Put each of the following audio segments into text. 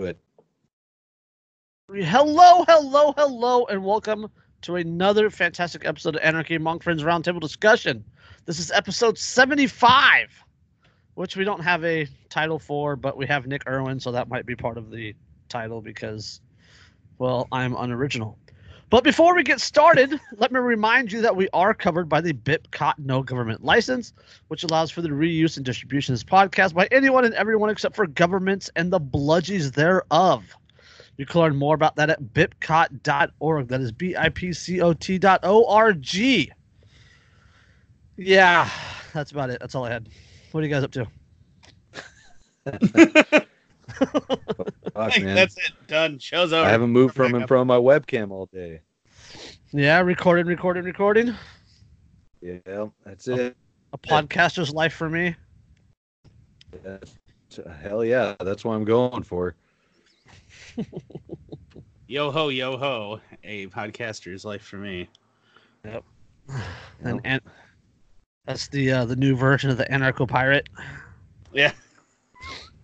Hello, hello, hello, and welcome to another fantastic episode of Anarchy Among Friends Roundtable Discussion. This is episode 75, which we don't have a title for, but we have Nick Irwin, so that might be part of the title because, well, I'm unoriginal. But before we get started, let me remind you that we are covered by the BIPCOT no government license, which allows for the reuse and distribution of this podcast by anyone and everyone except for governments and the bludgies thereof. You can learn more about that at bipcot.org. That is B I P C O T dot O R G. Yeah, that's about it. That's all I had. What are you guys up to? Fuck, Hey, man. That's it. Done. Show's over. I haven't moved from Back in front of my webcam all day. Yeah, recording, recording, recording. Yeah, that's it. A podcaster's life for me. That's, hell yeah, that's what I'm going for. Yo ho, yo ho. A podcaster's life for me. Yep. And, and that's the uh, the new version of the anarcho pirate. Yeah.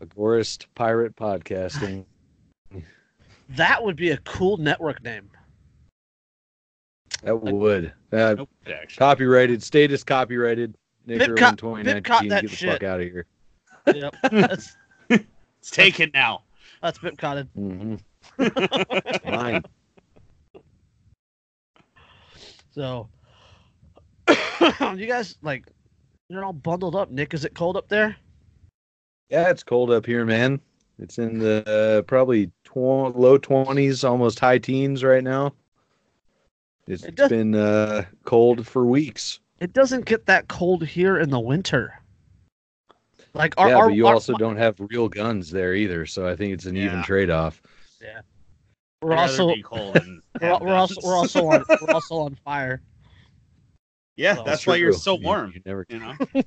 Agorist pirate podcasting. That would be a cool network name. That would. Uh, Nope, copyrighted. Status copyrighted. Nick Bipcot- Irwin 2019. Bipcot that Get the shit. fuck out of here. Yep, that's It's taken now. that's Bipcotted. hmm Fine. So, you guys like you're all bundled up. Nick, is it cold up there? Yeah, it's cold up here, man. It's in the uh, probably tw- low 20s, almost high teens right now. It's It does- been uh, cold for weeks. It doesn't get that cold here in the winter. Like our, yeah, our, but you our- also don't have real guns there either, so I think it's an even trade-off. Yeah, we're I'd also be cold and we're, we're also we're also on we're also on fire. Yeah, Well, that's why you're True. so You- warm. You never. You know.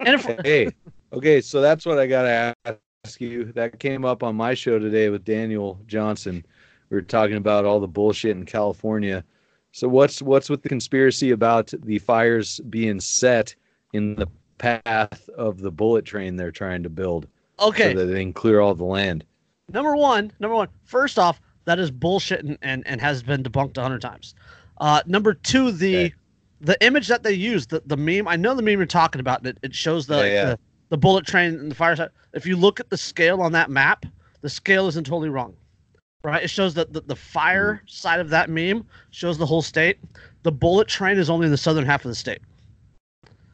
And if hey, okay, so that's what I gotta ask you. That came up on my show today with Daniel Johnson. We were talking about all the bullshit in California. So what's what's with the conspiracy about the fires being set in the path of the bullet train they're trying to build okay, so that they can clear all the land? number one, number one. First off, that is bullshit and and, and has been debunked a hundred times. Uh, number two, the Okay. the image that they use, the, the meme. I know the meme you're talking about. It, it shows the, Yeah, yeah. the the bullet train and the fire side. If you look at the scale on that map, the scale isn't totally wrong. Right? It shows that the, the fire Mm-hmm. side of that meme shows the whole state. The bullet train is only in the southern half of the state.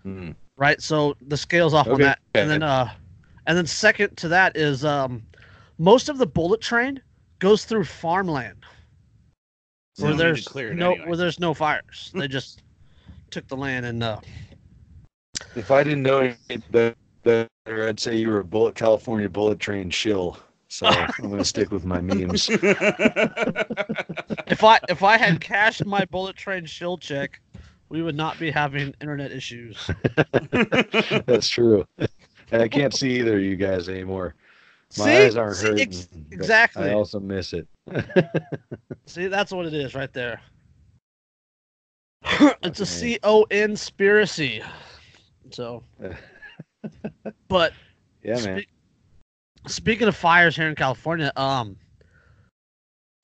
Hmm. Right? So the scale's off on that. And then uh and then second to that is um most of the bullet train goes through farmland So where you don't need to there's clear no anyway. where there's no fires. they just took the land and uh If I didn't know any better, I'd say you were a bullet California bullet train shill. So I'm gonna stick with my memes. if I if I had cashed my bullet train shield check, we would not be having internet issues. That's true. And I can't see either of you guys anymore. My See? eyes aren't See, hurting. ex- exactly. I also miss it. See, that's what it is right there. it's a Okay. C O N conspiracy. So, but Yeah, man. Spe- speaking of fires here in California, um,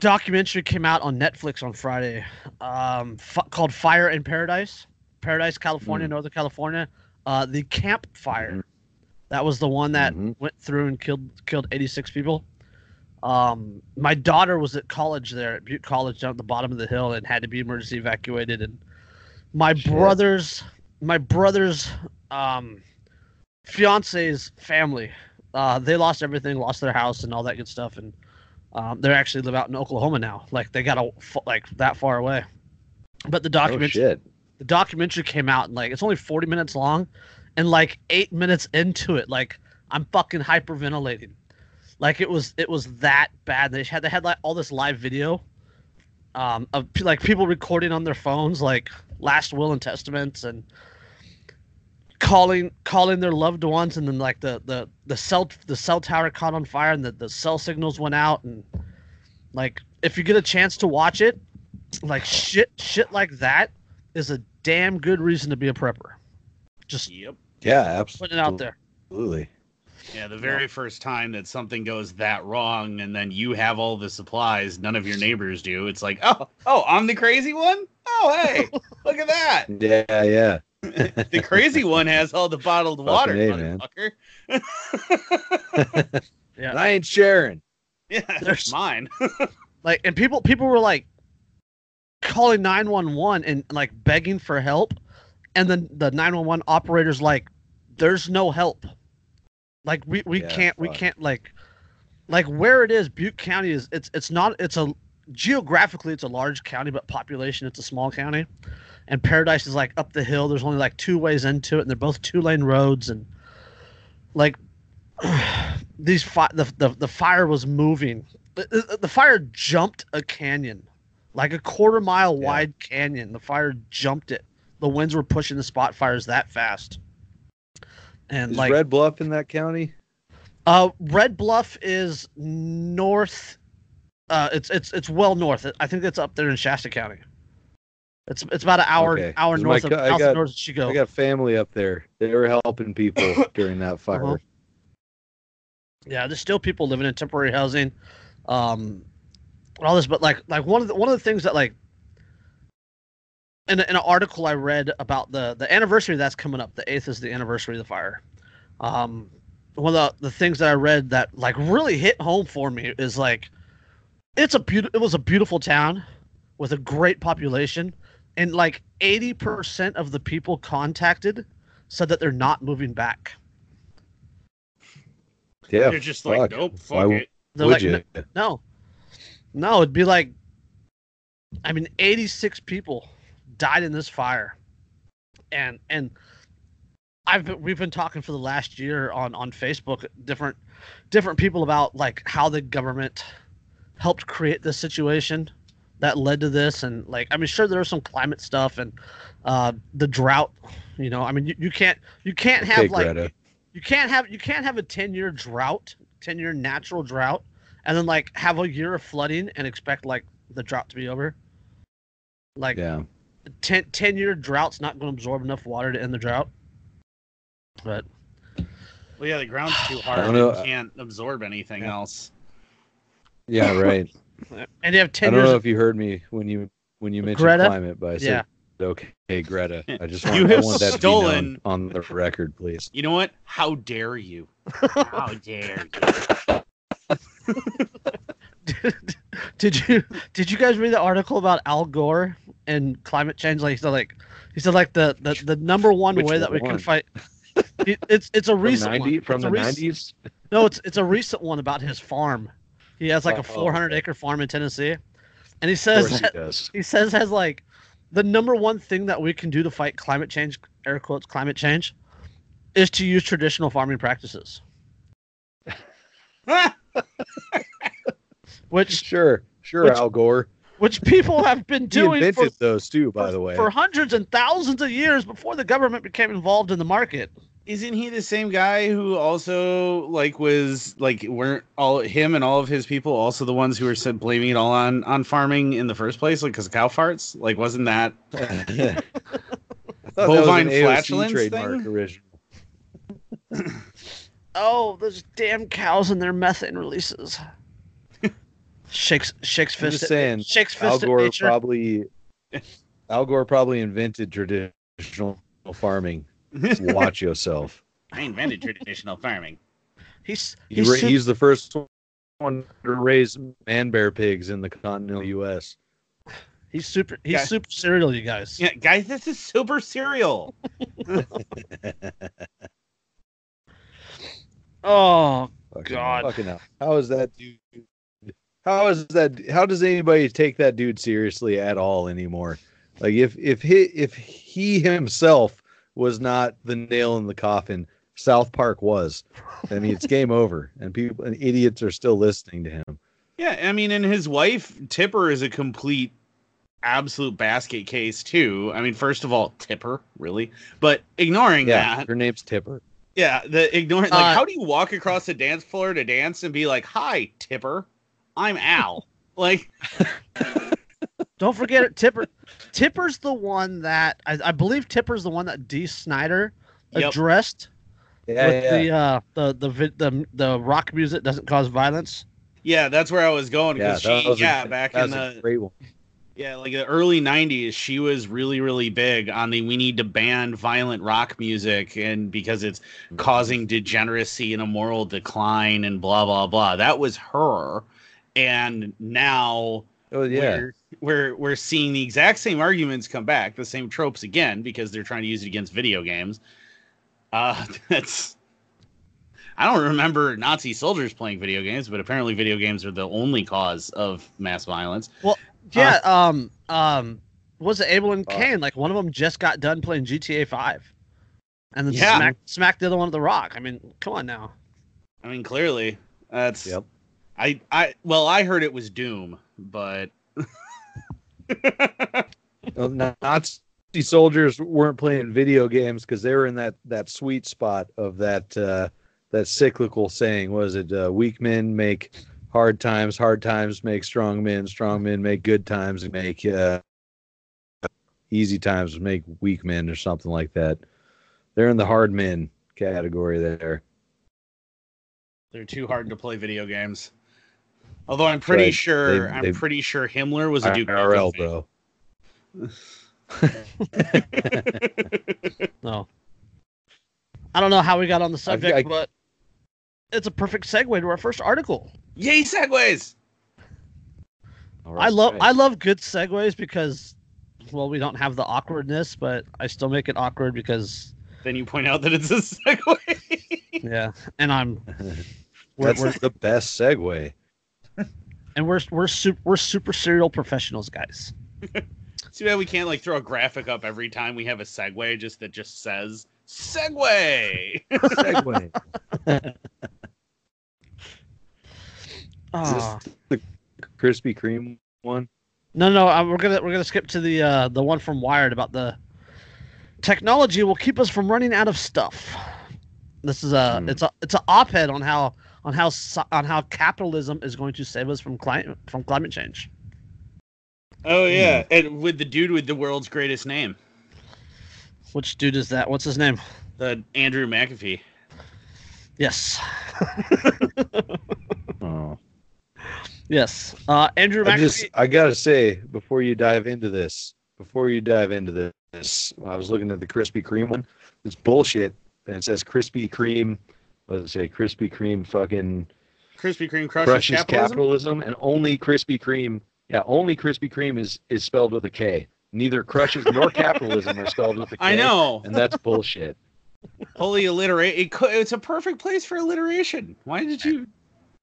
documentary came out on Netflix on Friday, um, f- called Fire in Paradise, Paradise, California, Mm. Northern California. Uh, the Camp Fire. Mhm. That was the one that Mhm. went through and killed killed 86 people. Um, my daughter was at college there at Butte College down at the bottom of the hill and had to be emergency evacuated. And my brother's my brother's um, fiance's family, uh, they lost everything, lost their house and all that good stuff, and um, they actually live out in Oklahoma now. Like they got a, like that far away. But the Oh documentary shit. the documentary came out and like it's only 40 minutes long and like eight minutes into it like i'm fucking hyperventilating like it was it was that bad they had they had like all this live video um of like people recording on their phones like last will and testaments and calling calling their loved ones and then like the the the cell the cell tower caught on fire and the, the cell signals went out and like if you get a chance to watch it like shit shit like that is a damn good reason to be a prepper just Yep. Yeah, absolutely putting it out there absolutely. Yeah, the very first time that something goes that wrong, and then you have all the supplies, none of your neighbors do. It's like, oh, oh, I'm the crazy one. Oh, hey, look at that. Yeah, yeah. The crazy one has all the bottled water, A, motherfucker. Yeah. And I ain't sharing. yeah, There's- there's mine. like and people people were like calling 911 and like begging for help and then the 911 operators like there's no help like we, we Yeah, can't we can't like like where it is butte county is it's it's not it's a geographically it's a large county but population it's a small county and paradise is like up the hill. There's only like two ways into it and they're both two lane roads and like these fi- the, the the fire was moving. The, the, fire jumped a canyon like a quarter mile Yeah. wide canyon. The fire jumped it. The winds were pushing the spot fires that fast. And Is like Red Bluff in that county? uh red bluff is north uh it's it's it's well north. I think it's up there in shasta county it's it's about an hour Okay. hour 'Cause my north of, I got- north of chico I got family up there. They were helping people during that fire. Uh-huh. yeah there's still people living in temporary housing um and all this but like like one of the one of the things that like in, a- in an article i read about the the anniversary that's coming up the 8th is the anniversary of the fire um one of the, the things that i read that like really hit home for me is like it's a beautiful it was a beautiful town with a great population and like 80% of the people contacted said that they're not moving back Yeah. They're just like, fuck. nope, fuck Why it. they're Would like you? "No, no no it'd be like i mean 86 people died in this fire and and i've been, we've been talking for the last year on on facebook different different people about like how the government helped create this situation that led to this and like i mean sure there was some climate stuff and uh the drought you know i mean you, you can't you can't have Okay, like Greta. you can't have you can't have a 10 year drought 10 year natural drought and then like have a year of flooding and expect like the drought to be over like Yeah. 10, 10 year drought's not going to absorb enough water to end the drought but Well, yeah, the ground's too hard. don't. It can't absorb anything Yeah. else. Yeah, right. and you have I don't years know if you heard me when you when you mentioned Greta? climate, but I said yeah okay, Greta. I just You want, I have want that stolen- on the record, please. You know what? How dare you? How dare you? did you did you guys read the article about Al Gore and climate change? Like he said, like he said, like the the, the number one Which way that we can fight. It's it's a From recent ninety one. from It's the nineties. No, it's it's a recent one about his farm. He has like a Oh, 400 okay. acre farm in Tennessee, and he says course he he says has like the number one thing that we can do to fight climate change, air quotes climate change, is to use traditional farming practices, which Sure, sure, Which- Al Gore. which people have been He doing for, those too, by for- the way. for hundreds and thousands of years before the government became involved in the market. Isn't he the same guy who also like was like weren't all him and all of his people also the ones who were said blaming it all on on farming in the first place, like because cow farts? Like, wasn't that? I thought that was Bovine flatulence trademark thing? original. Oh, those damn cows and their methane releases. shakes shakes I'm fist. just at- saying, shakes Al fist at Gore nature. probably Al Gore probably invented traditional farming. Watch yourself. I invented traditional farming. He's He he's, ra- su- he's the first one to raise man bear pigs in the continental U.S. he's super he's Yeah. super serial, you guys. Yeah, guys, this is super cereal. Oh Fucking- God. fucking hell. How is that dude? How is that? How does anybody take that dude seriously at all anymore? Like if if he if he himself was not the nail in the coffin, South Park was. I mean, it's game over, and people and idiots are still listening to him. Yeah, I mean, and his wife Tipper is a complete, absolute basket case too. I mean, first of all, Tipper, really, but ignoring Yeah, that, her name's Tipper. yeah, the ignoring like, Uh, how do you walk across the dance floor to dance and be like, "Hi, Tipper, I'm Al." like, Don't forget it, Tipper. Tipper's the one that I, I believe Tipper's the one that Dee Snider Yep. addressed Yeah, with yeah. the uh the the vi- the the rock music doesn't cause violence. Yeah, that's where I was going yeah, because that she, was a- yeah, back that in was a the great one. yeah, like the early '90s, she was really, really big on the we need to ban violent rock music and because it's causing degeneracy and a moral decline and blah blah blah. That was her, and now Oh yeah, we're, we're we're seeing the exact same arguments come back, the same tropes again because they're trying to use it against video games. Uh, that's I don't remember Nazi soldiers playing video games, but apparently video games are the only cause of mass violence. Well, yeah, um um was it Abel and Uh, Cain? Like one of them just got done playing GTA five. And then Yeah. smacked smacked the other one at the rock. I mean, come on now. I mean, clearly that's Yep. I I well, I heard it was Doom, but Nazi soldiers weren't playing video games because they were in that that sweet spot of that uh, that cyclical saying. Was it uh, weak men make hard times, hard times make strong men, strong men make good times and make uh, easy times make weak men or something like that. They're in the hard men category there. they're too hard to play video games. Although I'm pretty Right. sure They- I'm they- pretty sure Himmler was a Duke IRL, Nukem fan. bro. No. I don't know how we got on the subject, I- but it's a perfect segue to our first article. Yay, segues! All I love right. I love good segues because well, we don't have the awkwardness, but I still make it awkward because Then you point out that it's a segue. yeah, and I'm we're, That's we're the best segue. And we're we're super we're super serial professionals, guys. See bad we can't like throw a graphic up every time we have a segue just that just says segue. segue. The Krispy Kreme one. No, no, uh, we're gonna we're gonna skip to the uh, the one from Wired about the technology will keep us from running out of stuff. This is a Hmm. it's a it's an op-ed on how on how on how capitalism is going to save us from climate from climate change. oh yeah, and with the dude with the world's greatest name, Which dude is that? What's his name? the Andrew McAfee. Yes, Oh. yes. Uh, Andrew I McAfee. just I gotta say before you dive into this, before you dive into this, I was looking at the Krispy Kreme one. It's bullshit. And it says Krispy Kreme. What does it say? Krispy Kreme fucking Krispy Kreme crushes, crushes capitalism. capitalism. and only Krispy Kreme. Yeah, only Krispy Kreme is is spelled with a K. Neither crushes nor capitalism are spelled with a K. I know. and that's bullshit. Holy alliterate. It co- it's a perfect place for alliteration. Why did you?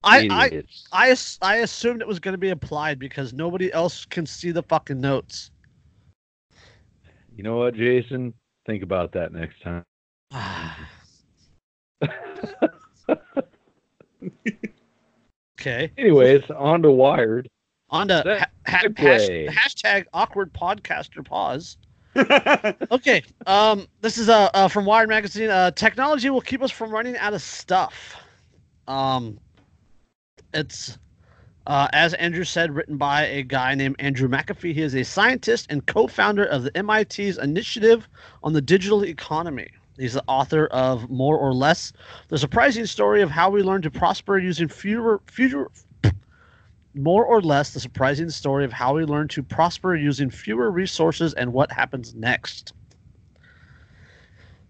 I, I I I assumed it was going to be applied because nobody else can see the fucking notes. you know what, Jason? Think about that next time. okay. Anyways, on to Wired. On to ha- ha- segue. hash- hashtag awkward podcaster pause. Okay. Um, this is uh, uh from Wired magazine. Uh, technology will keep us from running out of stuff. Um, it's uh, as Andrew said, written by a guy named Andrew McAfee. He is a scientist and co-founder of the MIT's Initiative on the Digital Economy. He's the author of More or Less: The Surprising Story of How We Learn to Prosper Using Fewer, fewer, more or less the surprising story of how we learn to prosper using fewer resources and what happens next.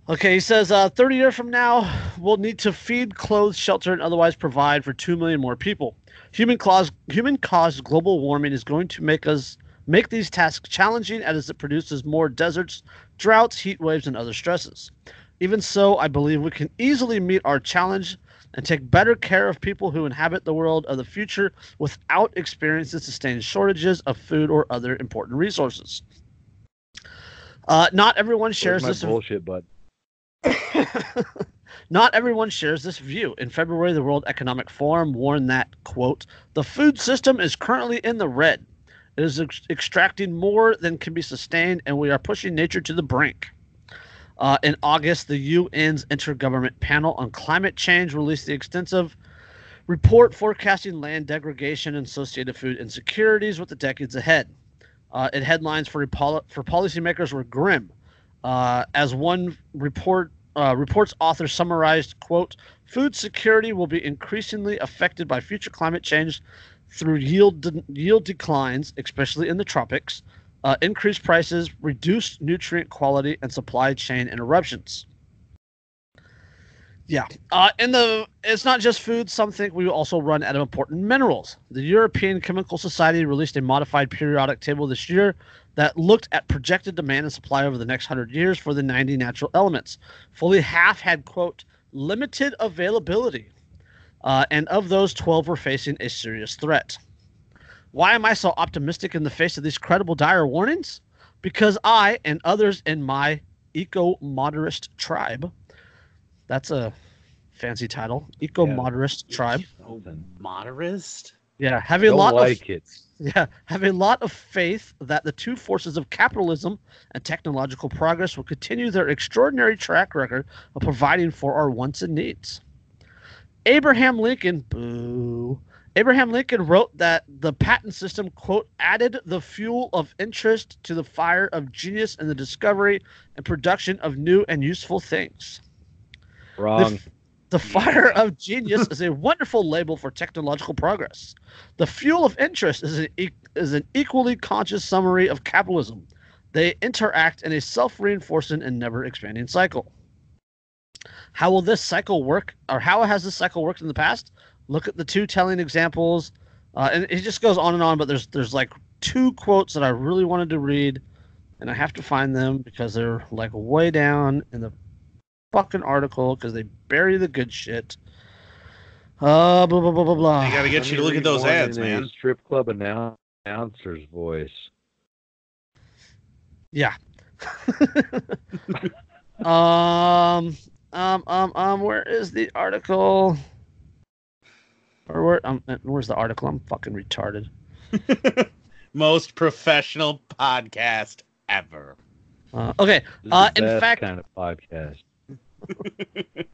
Okay, he says uh, 30 years from now, we'll need to feed, clothe, shelter, and otherwise provide for 2 million more people. Human caused, human caused global warming is going to make us make these tasks challenging as it produces more deserts, droughts, heat waves, and other stresses. Even so, I believe we can easily meet our challenge and take better care of people who inhabit the world of the future without experiencing sustained shortages of food or other important resources. Uh, not everyone shares this. bullshit button? Not everyone shares this view. In February, the World Economic Forum warned that, quote, the food system is currently in the red. It is ex- extracting more than can be sustained, and we are pushing nature to the brink. Uh, in August, the UN's Intergovernment Panel on Climate Change released the extensive report forecasting land degradation and associated food insecurities with the decades ahead. Uh, it headlines for, for policymakers were grim. Uh, as one report uh, report's author summarized, quote, food security will be increasingly affected by future climate change through yield de- yield declines, especially in the tropics, uh, increased prices, reduced nutrient quality, and supply chain interruptions. Yeah, uh, and the it's not just food. Some think we also run out of important minerals. The European Chemical Society released a modified periodic table this year that looked at projected demand and supply over the next hundred years for the 90 natural elements. Fully half had quote limited availability, uh, and of those, 12 were facing a serious threat. Why am I so optimistic in the face of these credible dire warnings? Because I and others in my eco moderist tribe that's a fancy title. Eco moderist Yeah. tribe. Moderist? Yeah, have a Don't lot like of it. yeah, have a lot of faith that the two forces of capitalism and technological progress will continue their extraordinary track record of providing for our wants and needs. Abraham Lincoln, boo. Abraham Lincoln wrote that the patent system, quote, added the fuel of interest to the fire of genius in the discovery and production of new and useful things. Wrong. The fire of genius is a wonderful label for technological progress. The fuel of interest is an, e- is an equally conscious summary of capitalism. They interact in a self reinforcing and never expanding cycle. How will this cycle work, or how has this cycle worked in the past? Look at the two telling examples, uh, and it just goes on and on. But there's there's like two quotes that I really wanted to read, and I have to find them because they're like way down in the fucking article because they bury the good shit. Uh, blah blah blah blah blah. I gotta get Let you to look at those ads, man. Strip club announcer's voice. Yeah. um, um, um, um. Where is the article? Or where? Um, where's the article? I'm fucking retarded. Most professional podcast ever. Uh, okay, Uh, in fact- kind of podcast.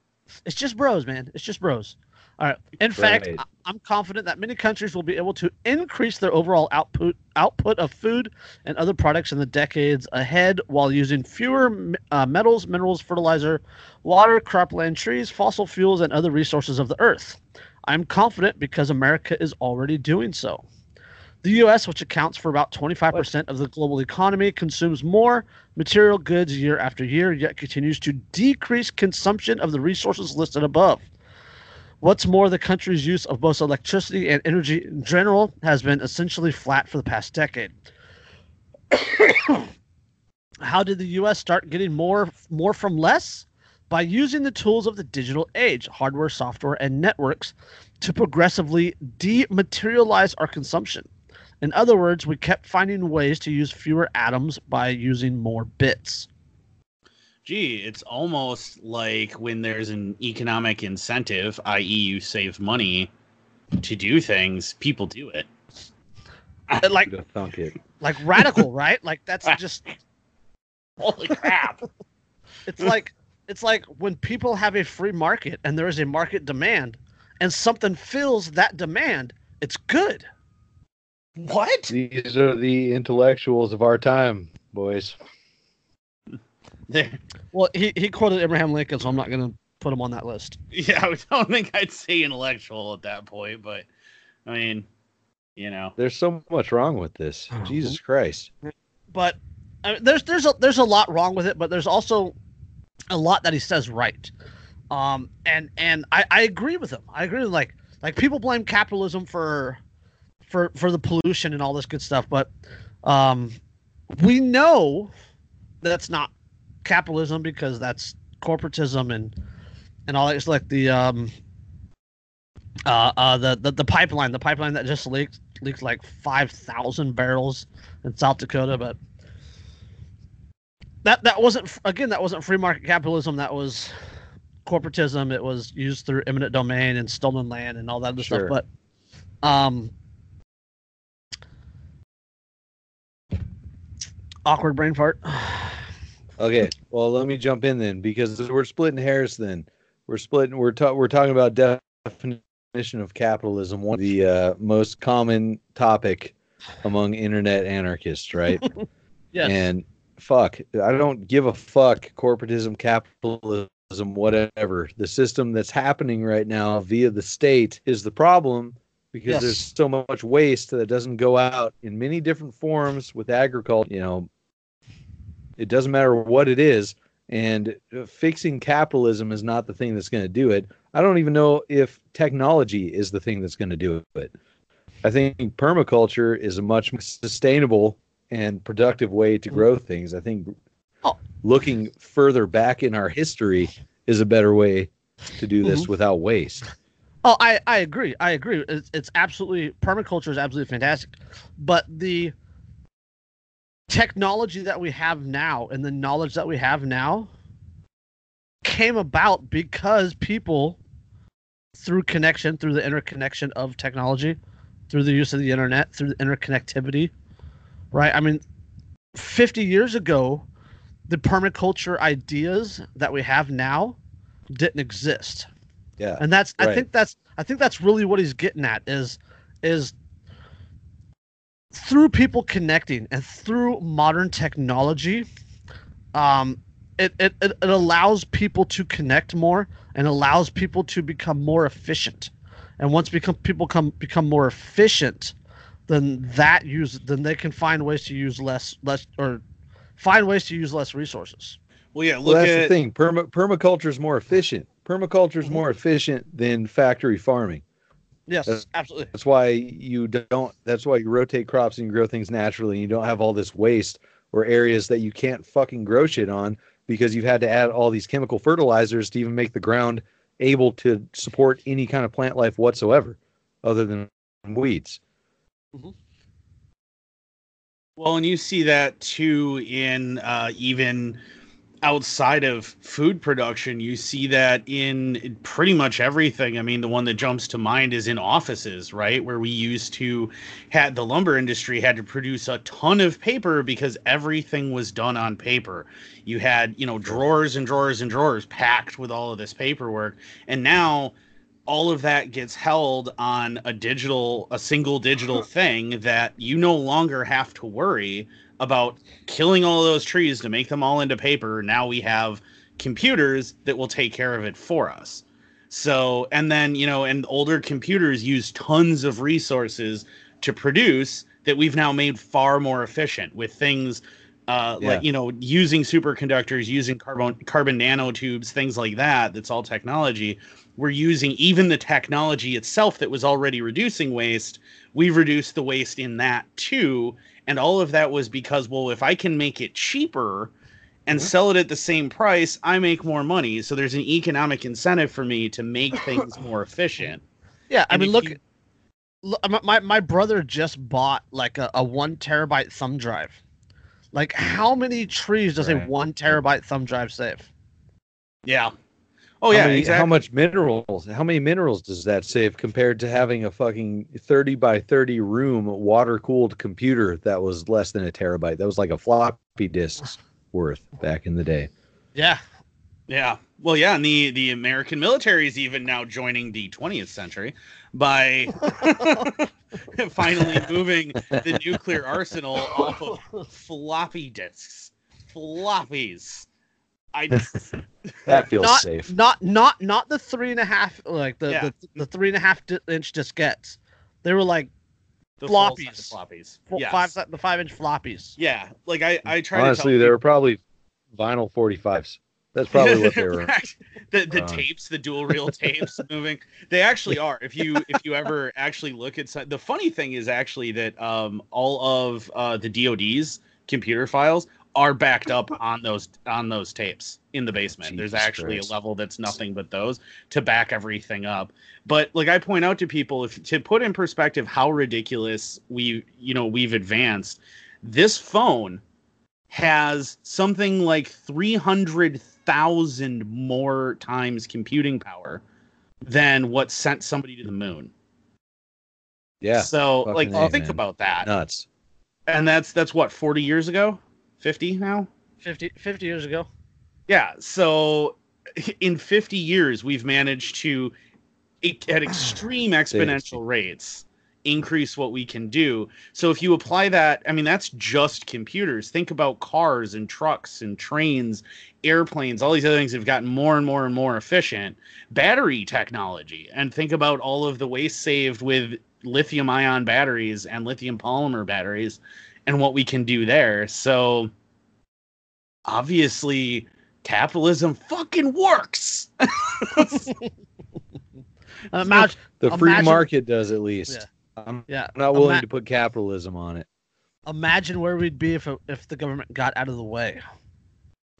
it's just bros, man. It's just bros. All right. In fact, Right. I- I'm confident that many countries will be able to increase their overall output output of food and other products in the decades ahead while using fewer uh, metals, minerals, fertilizer, water, cropland, trees, fossil fuels, and other resources of the earth. I'm confident because America is already doing so. The U.S., which accounts for about 25% of the global economy, consumes more material goods year after year, yet continues to decrease consumption of the resources listed above. What's more, the country's use of both electricity and energy in general has been essentially flat for the past decade. How did the U.S. start getting more more from less? By using the tools of the digital age, hardware, software, and networks, to progressively dematerialize our consumption. In other words, we kept finding ways to use fewer atoms by using more bits. Gee, it's almost like when there's an economic incentive, i.e., you save money to do things, people do it. Uh, Like thunk it. like radical, right? Like that's just Holy crap! it's like it's like when people have a free market and there is a market demand and something fills that demand, it's good. what? These are the intellectuals of our time, boys. There, Well, he, he quoted Abraham Lincoln, so I'm not gonna put him on that list. yeah, I don't think I'd say intellectual at that point, but I mean, you know, There's so much wrong with this. Oh. Jesus Christ. But I mean, there's there's a there's a lot wrong with it, but there's also a lot that he says right. Um, and and I, I agree with him. I agree with like like people blame capitalism for for for the pollution and all this good stuff, but um, we know that's not capitalism because that's corporatism and and all that. It's like the um uh, uh the, the the pipeline the pipeline that just leaked leaked like 5000 barrels in South Dakota but that that wasn't again that wasn't free market capitalism that was corporatism it was used through eminent domain and stolen land and all that other Sure. stuff but um awkward brain fart Okay, well, let me jump in then because we're splitting hairs. Then we're splitting. We're ta- we're talking about definition of capitalism. One of the uh, most common topic among internet anarchists, right? yes And fuck, I don't give a fuck. Corporatism, capitalism. whatever. The system that's happening right now via the state is the problem because Yes. there's so much waste that doesn't go out in many different forms with agriculture. You know, it doesn't matter what it is. And fixing capitalism is not the thing that's going to do it. I don't even know if technology is the thing that's going to do it. But I think permaculture is a much more sustainable and productive way to grow things. I think Oh. looking further back in our history is a better way to do this Mhm. without waste. Oh, I, I agree. I agree. It's, it's absolutely permaculture is absolutely fantastic, but the technology that we have now and the knowledge that we have now came about because people, through connection, through the interconnection of technology, through the use of the internet, through the interconnectivity, right? I mean, 50 years ago, the permaculture ideas that we have now didn't exist Yeah. and that's i think that's i think that's really what he's getting at is is through people connecting and through modern technology um it, it, it, it allows people to connect more and allows people to become more efficient and once become people come become more efficient then that use then they can find ways to use less less or find ways to use less resources Well, yeah, Well, look that's at the thing. Perma- permaculture is more efficient. Permaculture is Mhm. more efficient than factory farming. yes That's- absolutely That's why you don't. That's why you rotate crops and you grow things naturally. And you don't have all this waste or areas that you can't fucking grow shit on because you've had to add all these chemical fertilizers to even make the ground able to support any kind of plant life whatsoever, other than weeds. Well, and you see that too in uh, even outside of food production. You see that in pretty much everything. I mean, the one that jumps to mind is in offices, right? Where we used to had the lumber industry had to produce a ton of paper because everything was done on paper. You had, you know, drawers and drawers and drawers packed with all of this paperwork. And now all of that gets held on a digital a single digital thing that you no longer have to worry about killing all of those trees to make them all into paper. Now we have computers that will take care of it for us. So and then you know and older computers use tons of resources to produce that we've now made far more efficient with things uh, Yeah. like you know using superconductors using carbon carbon nanotubes things like that that's all technology we're using even the technology itself that was already reducing waste we've reduced the waste in that too and all of that was because well if i can make it cheaper and Mhm. sell it at the same price i make more money so there's an economic incentive for me to make things more efficient yeah i And mean look you- Look, my- my brother just bought like a, a one terabyte thumb drive. Like, how many trees does a one terabyte thumb drive save? yeah oh how yeah many, exactly How much minerals? How many minerals does that save compared to having a fucking thirty by thirty room water cooled computer that was less than a terabyte? That was like a floppy disk's worth back in the day. Yeah, Yeah. Well, yeah, and the the American military is even now joining the 20th century by finally moving the nuclear arsenal off of floppy disks. Floppies. I That feels not safe. not not not the three and a half like the Yeah. the, the three and a half inch diskettes. They were like the Floppies. Floppies. fo- Yes. five the five inch floppies. Yeah. Like I I try Honestly, to they tell were probably vinyl forty fives. That's probably what they were. The the on. tapes, the dual reel tapes moving. They actually are. If you if you ever actually look at some, the funny thing is actually that um all of uh the DoD's computer files are backed up on those on those tapes in the basement. There's actually Christ. a level that's nothing but those to back everything up. But like I point out to people if to put in perspective how ridiculous we you know we've advanced, this phone has something like 300,000 more times computing power than what sent somebody to the moon. Yeah, So like A, think man. about that. nuts. And that's that's what 40 years ago? 50 now? 50, 50 years ago. Yeah, so in 50 years we've managed to at extreme exponential rates increase what we can do. So if you apply that, I mean, that's just computers. Think about cars and trucks and trains, airplanes, all these other things have gotten more and more and more efficient. Battery technology, and think about all of the waste saved with lithium ion batteries and lithium polymer batteries and what we can do there. So obviously, capitalism fucking works. Imagine, The free Imagine- market does at least. Yeah. I'm yeah, not willing ima- to put capitalism on it. imagine where we'd be if if the government got out of the way.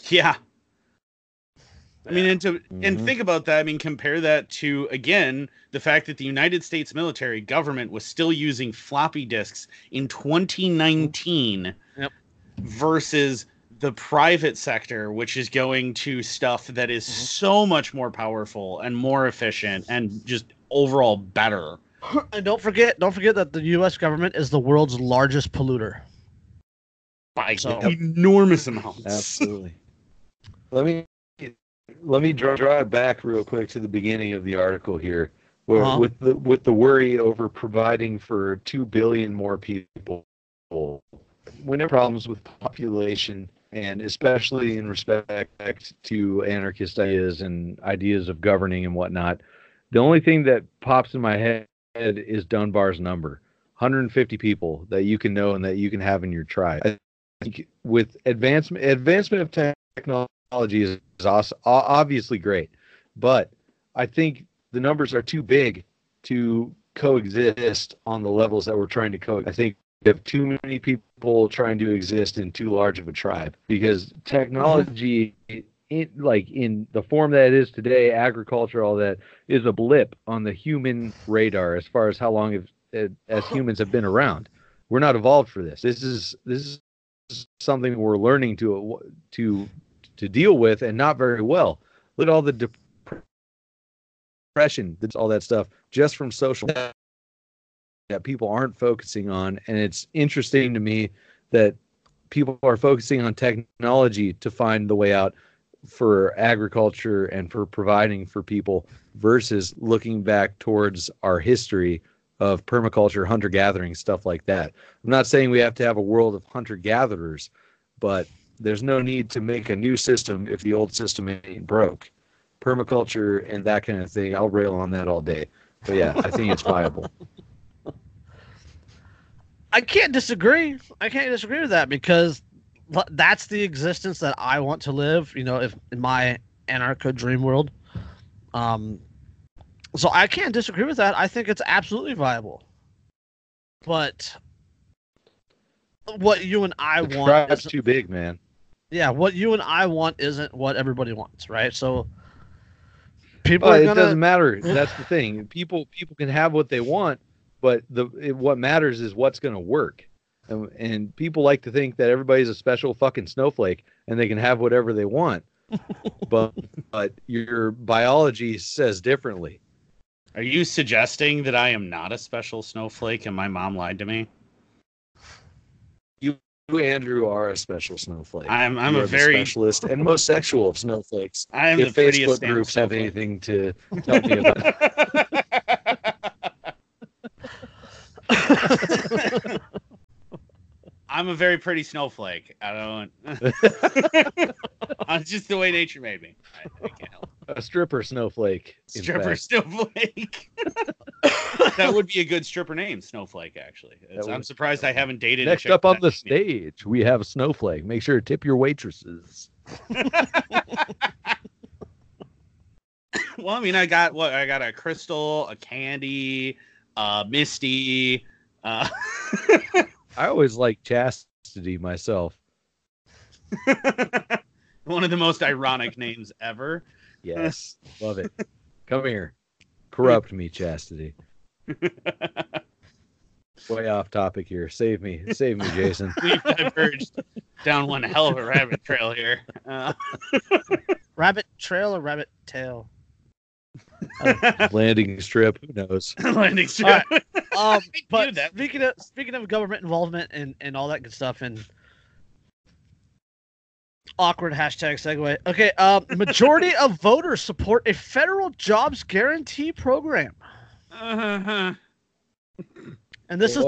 Yeah. I mean, and to and Mhm. think about that. I mean, compare that to again the fact that the United States military government was still using floppy disks in 2019, Yep. versus the private sector, which is going to stuff that is Mhm. so much more powerful and more efficient and just overall better. And don't forget, don't forget that the U.S. government is the world's largest polluter. By So- enormous amounts. Absolutely. let me let me draw, draw it back real quick to the beginning of the article here, where Uh-huh. with the with the worry over providing for two billion more people. When there are problems with population, and especially in respect to anarchist ideas and ideas of governing and whatnot, the only thing that pops in my head is Dunbar's number. 150 people that you can know and that you can have in your tribe. I think with advancement advancement of technology is, is obviously great, but I think the numbers are too big to coexist on the levels that we're trying to co. I think we have too many people trying to exist in too large of a tribe because technology, in, like in the form that it is today, agriculture, all that is a blip on the human radar as far as how long have, as humans have been around. We're not evolved for this. This is this is something we're learning to to to deal with and not very well. Look at all the depression, all that stuff, just from social that people aren't focusing on. And it's interesting to me that people are focusing on technology to find the way out for agriculture and for providing for people versus looking back towards our history of permaculture, hunter gathering, stuff like that. I'm not saying we have to have a world of hunter gatherers, but there's no need to make a new system if the old system ain't broke. Permaculture and that kind of thing, I'll rail on that all day. But yeah, I think it's viable. I can't disagree. I can't disagree with that because that's the existence that I want to live. You know, if in my anarcho dream world. Um, so I can't disagree with that. I think it's absolutely viable. But what you and I the want, is, too big, man. Yeah, what you and I want isn't what everybody wants, right? So people Well, are it gonna. doesn't matter. That's the thing. People people can have what they want, but the it, what matters is what's going to work. And, and people like to think that everybody's a special fucking snowflake and they can have whatever they want. but but your biology says differently. Are you suggesting that I am not a special snowflake and my mom lied to me? You, Andrew, are a special snowflake. I'm I'm a very specialist and most sexual of snowflakes. I am if the Facebook groups have snowflake. anything to tell me about, I'm a very pretty snowflake. I don't. I'm just the way nature made me. I, I can't help. a stripper snowflake. Stripper snowflake. that would be a good stripper name, snowflake. Actually, I'm surprised I haven't dated. Next up on the stage, we have Snowflake. Make sure to tip your waitresses. Well, I mean, I got what I got a crystal, a candy, uh, Misty. Uh, I always like chastity myself. one of the most ironic names ever. Yes, love it. Come here, corrupt me, chastity. Way off topic here. Save me, save me, Jason. We've diverged down one hell of a rabbit trail here. Uh, rabbit trail or rabbit tail? Landing strip. Who knows? landing strip. Um, knew but that. speaking of speaking of government involvement and and all that good stuff and awkward hashtag segue. Okay, um, majority of voters support a federal jobs guarantee program. Uh-huh. And this is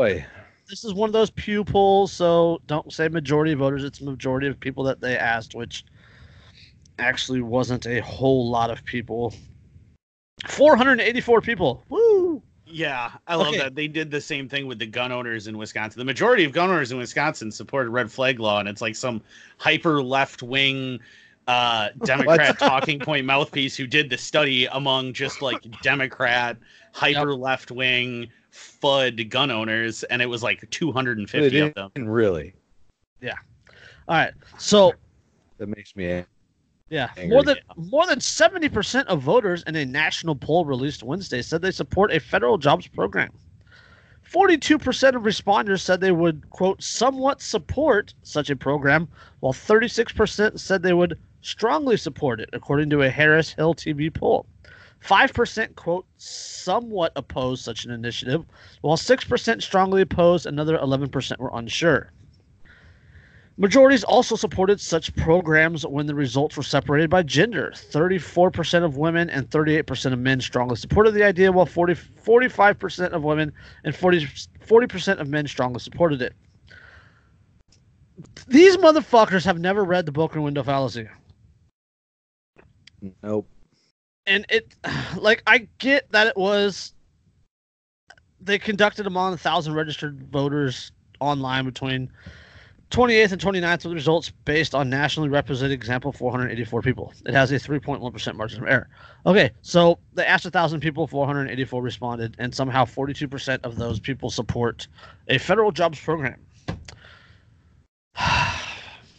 this is one of those Pew polls, so don't say majority of voters. It's majority of people that they asked, which actually wasn't a whole lot of people. 484 people. Woo! Yeah, I love Okay. that they did the same thing with the gun owners in Wisconsin. The majority of gun owners in Wisconsin supported red flag law, and it's like some hyper left wing uh, Democrat talking point mouthpiece who did the study among just like Democrat hyper left wing FUD gun owners, and it was like 250 of them. Really? Yeah. All right. So, That makes me. Yeah, Angry. more than more than 70% of voters in a national poll released Wednesday said they support a federal jobs program. 42% of responders said they would quote somewhat support such a program, while 36% said they would strongly support it, according to a Harris Hill TV poll. 5% quote somewhat opposed such an initiative, while 6% strongly opposed, another 11% were unsure. Majorities also supported such programs when the results were separated by gender. 34% of women and 38% of men strongly supported the idea, while 40, 45% of women and 40, 40% of men strongly supported it. These motherfuckers have never read the broken window fallacy. Nope. and it like i get that it was they conducted among a thousand registered voters online between 28th and 29th with results based on nationally represented example 484 people it has a 3.1% margin of error okay so they asked a thousand people 484 responded and somehow 42% of those people support a federal jobs program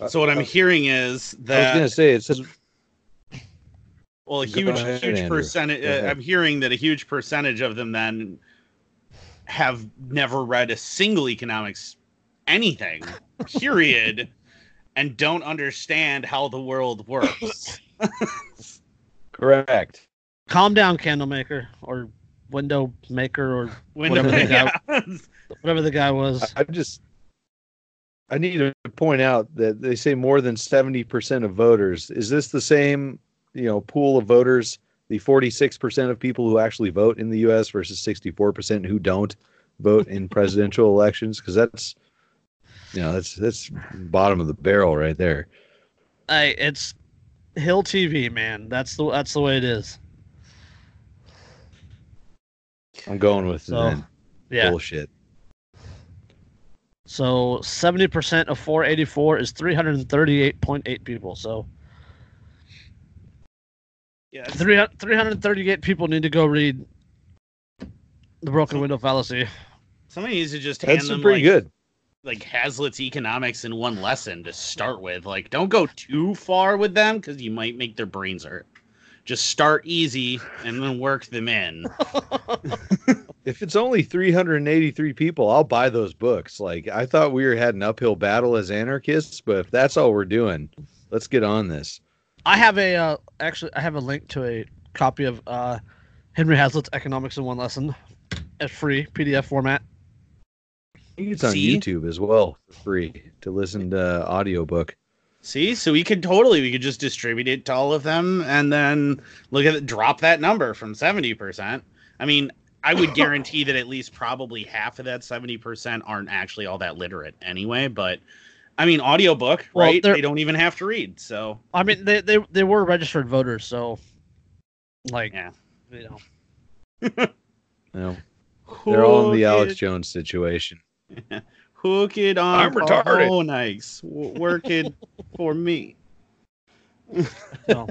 So what I'm hearing is that I was gonna say it says Well, a huge, ahead, huge Andrew. percentage. Uh, I'm hearing that a huge percentage of them then have never read a single economics anything, period, and don't understand how the world works. correct. calm down candle maker or window maker or When Whatever the yeah. whatever the guy was I just I need to point out that they say more than 70% of voters. Is this the same, you know, pool of voters, the 46% of people who actually vote in the US versus 64% who don't vote in presidential elections because that's you know, that's that's bottom of the barrel right there. I it's Hill TV, man. That's the that's the way it is. I'm going with So, that Yeah. bullshit. So seventy percent of four eighty four is three hundred and thirty eight point eight people. So yeah, 300 338 people need to go read the broken window fallacy. somebody needs to just hand That's them pretty like, good. Like Hazlitt's economics in one lesson to start with. Like, don't go too far with them because you might make their brains hurt. Just start easy and then work them in. If it's only 383 people, I'll buy those books. Like I thought we were had an uphill battle as anarchists, but if that's all we're doing, let's get on this. I have a uh, actually I have a link to a copy of uh, Henry Hazlitt's Economics in One Lesson at free PDF format. I think it's on See? YouTube as well for free to listen to audiobook. See, so we could totally we could just distribute it to all of them and then look at it, drop that number from seventy percent. I mean, I would guarantee that at least probably half of that seventy percent aren't actually all that literate anyway. But I mean, audiobook, Well, right? they're- don't even have to read. So I mean, they they, they were registered voters, so like Yeah. you know. You know, they're all in the Alex Jones situation. Hook it on. I'm retarded. Oh, nice. W- Work it for me. So.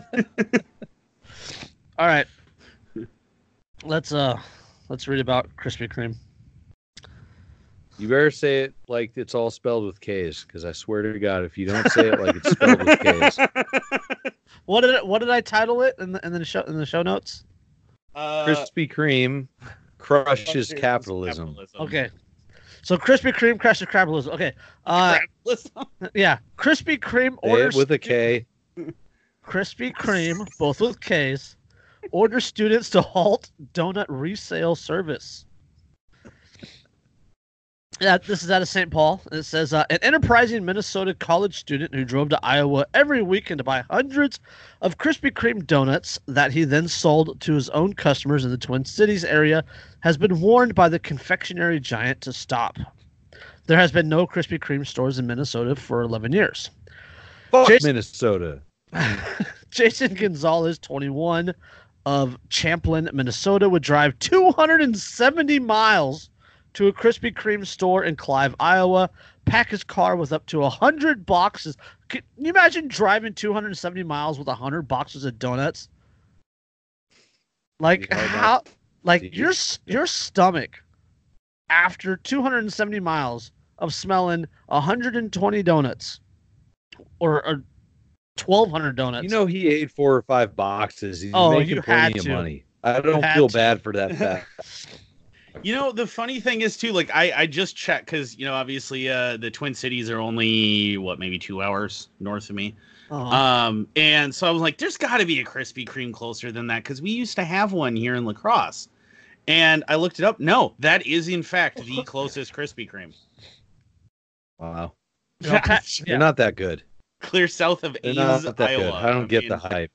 All right. Let's uh let's read about Krispy Kreme. You better say it like it's all spelled with K's, because I swear to God, if you don't say it like it's spelled with K's, What did it, what did I title it in the in the show in the show notes? Uh, Krispy Kreme crushes capitalism. Okay. So Krispy Kreme crashes capitalism. Okay. Uh yeah. Krispy Kreme orders with a K. Krispy Kreme, both with K's, order students to halt donut resale service. Yeah, this is out of St. Paul. It says uh, an enterprising Minnesota college student who drove to Iowa every weekend to buy hundreds of Krispy Kreme donuts that he then sold to his own customers in the Twin Cities area has been warned by the confectionery giant to stop. There has been no Krispy Kreme stores in Minnesota for 11 years. Fuck Jason- Minnesota. Jason Gonzalez, 21, of Champlin, Minnesota, would drive 270 miles to a Krispy Kreme store in Clive, Iowa, pack his car with up to 100 boxes. Can you imagine driving 270 miles with 100 boxes of donuts? Like how like your your stomach after 270 miles of smelling 120 donuts or, or 1200 donuts. You know he ate four or five boxes. He's Oh, making you had plenty of to. money. I don't feel to. bad for that fact. You know, the funny thing is too, like I, I just checked because you know, obviously, uh, the Twin Cities are only what maybe two hours north of me. Uh-huh. Um, and so I was like, there's got to be a Krispy Kreme closer than that because we used to have one here in Lacrosse. And I looked it up. No, that is in fact the closest Krispy Kreme. Wow. You know, Pat- You're yeah. not that good. Clear south of Ames, not that Iowa. good. I don't get the hype.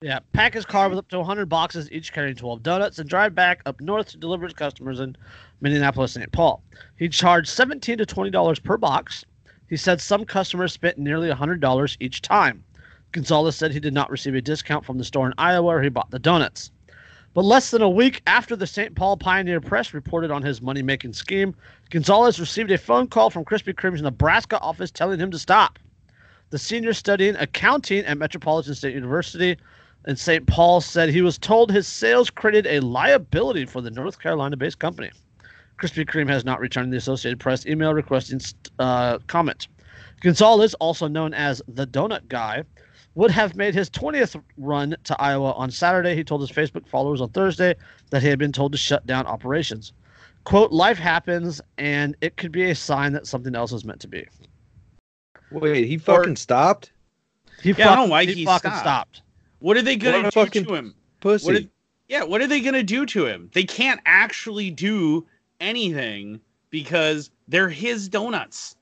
Yeah, pack his car with up to 100 boxes, each carrying 12 donuts, and drive back up north to deliver his customers in Minneapolis, St. Paul. He charged 17 to 20 dollars per box. He said some customers spent nearly 100 dollars each time. Gonzalez said he did not receive a discount from the store in Iowa where he bought the donuts. But less than a week after the St. Paul Pioneer Press reported on his money making scheme, Gonzalez received a phone call from Krispy Kreme's Nebraska office telling him to stop. The senior studying accounting at Metropolitan State University in St. Paul said he was told his sales created a liability for the North Carolina based company. Krispy Kreme has not returned the Associated Press email requesting uh, comment. Gonzalez, also known as the Donut Guy, would have made his 20th run to Iowa on Saturday. He told his Facebook followers on Thursday that he had been told to shut down operations. Quote, life happens, and it could be a sign that something else is meant to be. Wait, he fucking stopped? He, Yeah, I don't fuck- know why he he fucking stopped. stopped. What are they gonna What do to him? Pussy. What did- Yeah, what are they gonna do to him? They can't actually do anything because they're his donuts.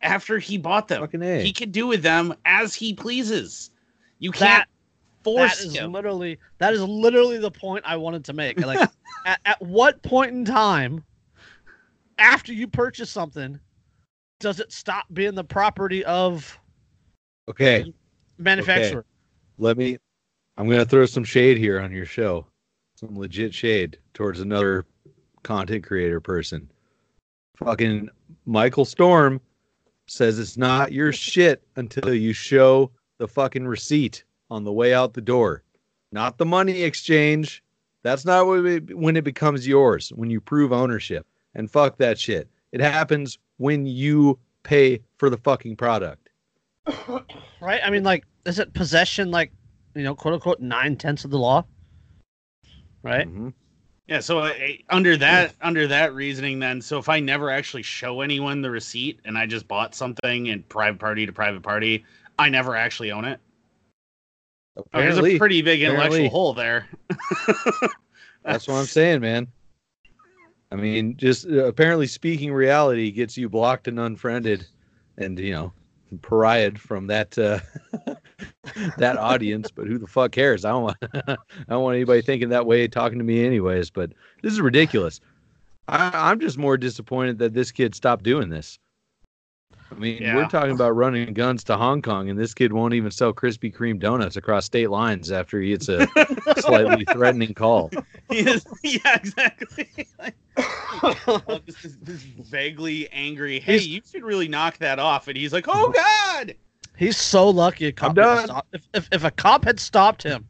After he bought them, he can do with them as he pleases. You can't That force is him. literally that is literally the point I wanted to make. Like, at, at what point in time, after you purchase something, does it stop being the property of okay, manufacturer? let me. I'm gonna throw some shade here on your show, some legit shade towards another content creator person. Fucking Michael Storm says it's not your shit until you show the fucking receipt on the way out the door, not the money exchange. That's not when it, becomes yours. When you prove ownership, and fuck that shit. It happens when you pay for the fucking product. Right? I mean, like, is it possession, like, you know, quote unquote, nine tenths of the law? Right? Mhm. Yeah, so uh, under that under that reasoning, then, so if I never actually show anyone the receipt and I just bought something in private party to private party, I never actually own it. Oh, there's a pretty big intellectual apparently. hole there. That's what I'm saying, man. I mean, just uh, apparently speaking reality gets you blocked and unfriended, and you know, pariahed from that uh, that audience. But who the fuck cares? I don't want I don't want anybody thinking that way talking to me, anyways. But this is ridiculous. I, I'm just more disappointed that this kid stopped doing this. I mean, Yeah. we're talking about running guns to Hong Kong, and this kid won't even sell Krispy Kreme donuts across state lines after he gets a slightly threatening call. He is- yeah, exactly. Like, uh, this, is- this vaguely angry. Hey, He's- you should really knock that off. And he's like, "Oh God!" He's so lucky a cop I'm done. stop- If, if, if a cop had stopped him,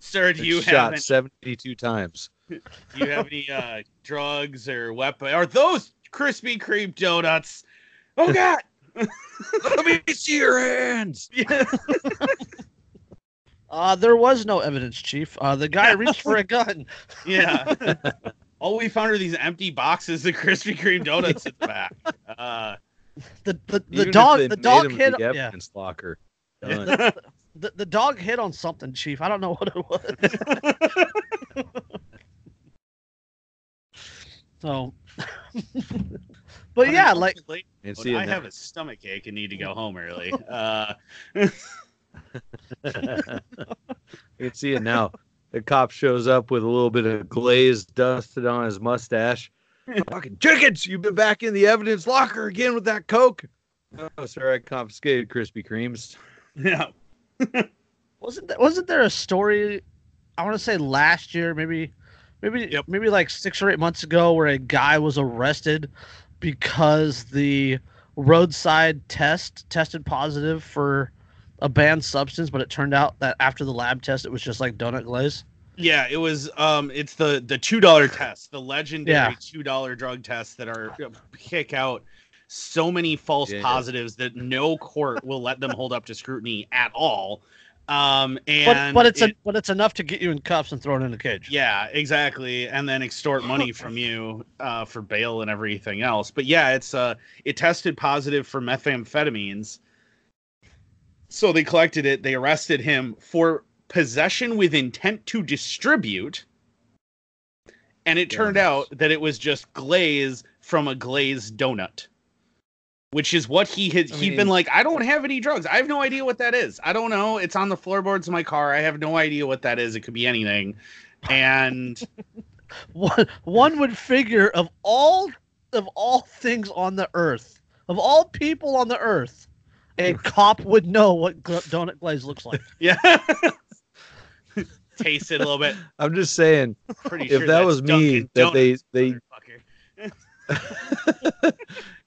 Sir, do you have shot 72 times. do you have any uh, drugs or weapon? Are those Krispy Kreme donuts? Oh God! Let me see your hands. uh, there was no evidence, Chief. Uh, the guy reached for a gun. Yeah. All we found are these empty boxes of Krispy Kreme donuts in the back. Uh, The the, the dog the dog him a hit big yeah. evidence locker. Yeah. Done. The, the dog hit on something, Chief. I don't know what it was. so But yeah, like Late And see, I it have a stomach ache and need to go home early. Uh, you can see it now. The cop shows up with a little bit of glaze dusted on his mustache. Fucking chickens! You've been back in the evidence locker again with that coke. Oh, sir, I confiscated Krispy Kremes. yeah. wasn't there, wasn't there a story? I want to say last year, maybe, maybe, Yep. maybe like six or eight months ago, where a guy was arrested because the roadside test tested positive for a banned substance, but it turned out that after the lab test, it was just like donut glaze. Yeah, it was. Um, it's the the two dollar test, the legendary Yeah. two dollar drug test that are kick out so many false Yeah. positives that no court will let them hold up to scrutiny at all. Um, But, and but it's it- a, but it's enough to get you in cuffs and thrown in a cage. Yeah, exactly, and then extort money from you uh, for bail and everything else. But yeah, it's uh, it tested positive for methamphetamines, so they collected it. They arrested him for possession with intent to distribute, and it turned out that it was just glaze from a glazed donut. Which is what he had. I he'd been like, I don't have any drugs. I have no idea what that is. I don't know. It's on the floorboards of my car. I have no idea what that is. It could be anything. And one one would figure of all of all things on the earth, of all people on the earth, a cop would know what gl- donut glaze looks like. Yeah. Taste it a little bit. I'm just saying, Pretty if sure that was me, Dunkin' that they they motherfucker.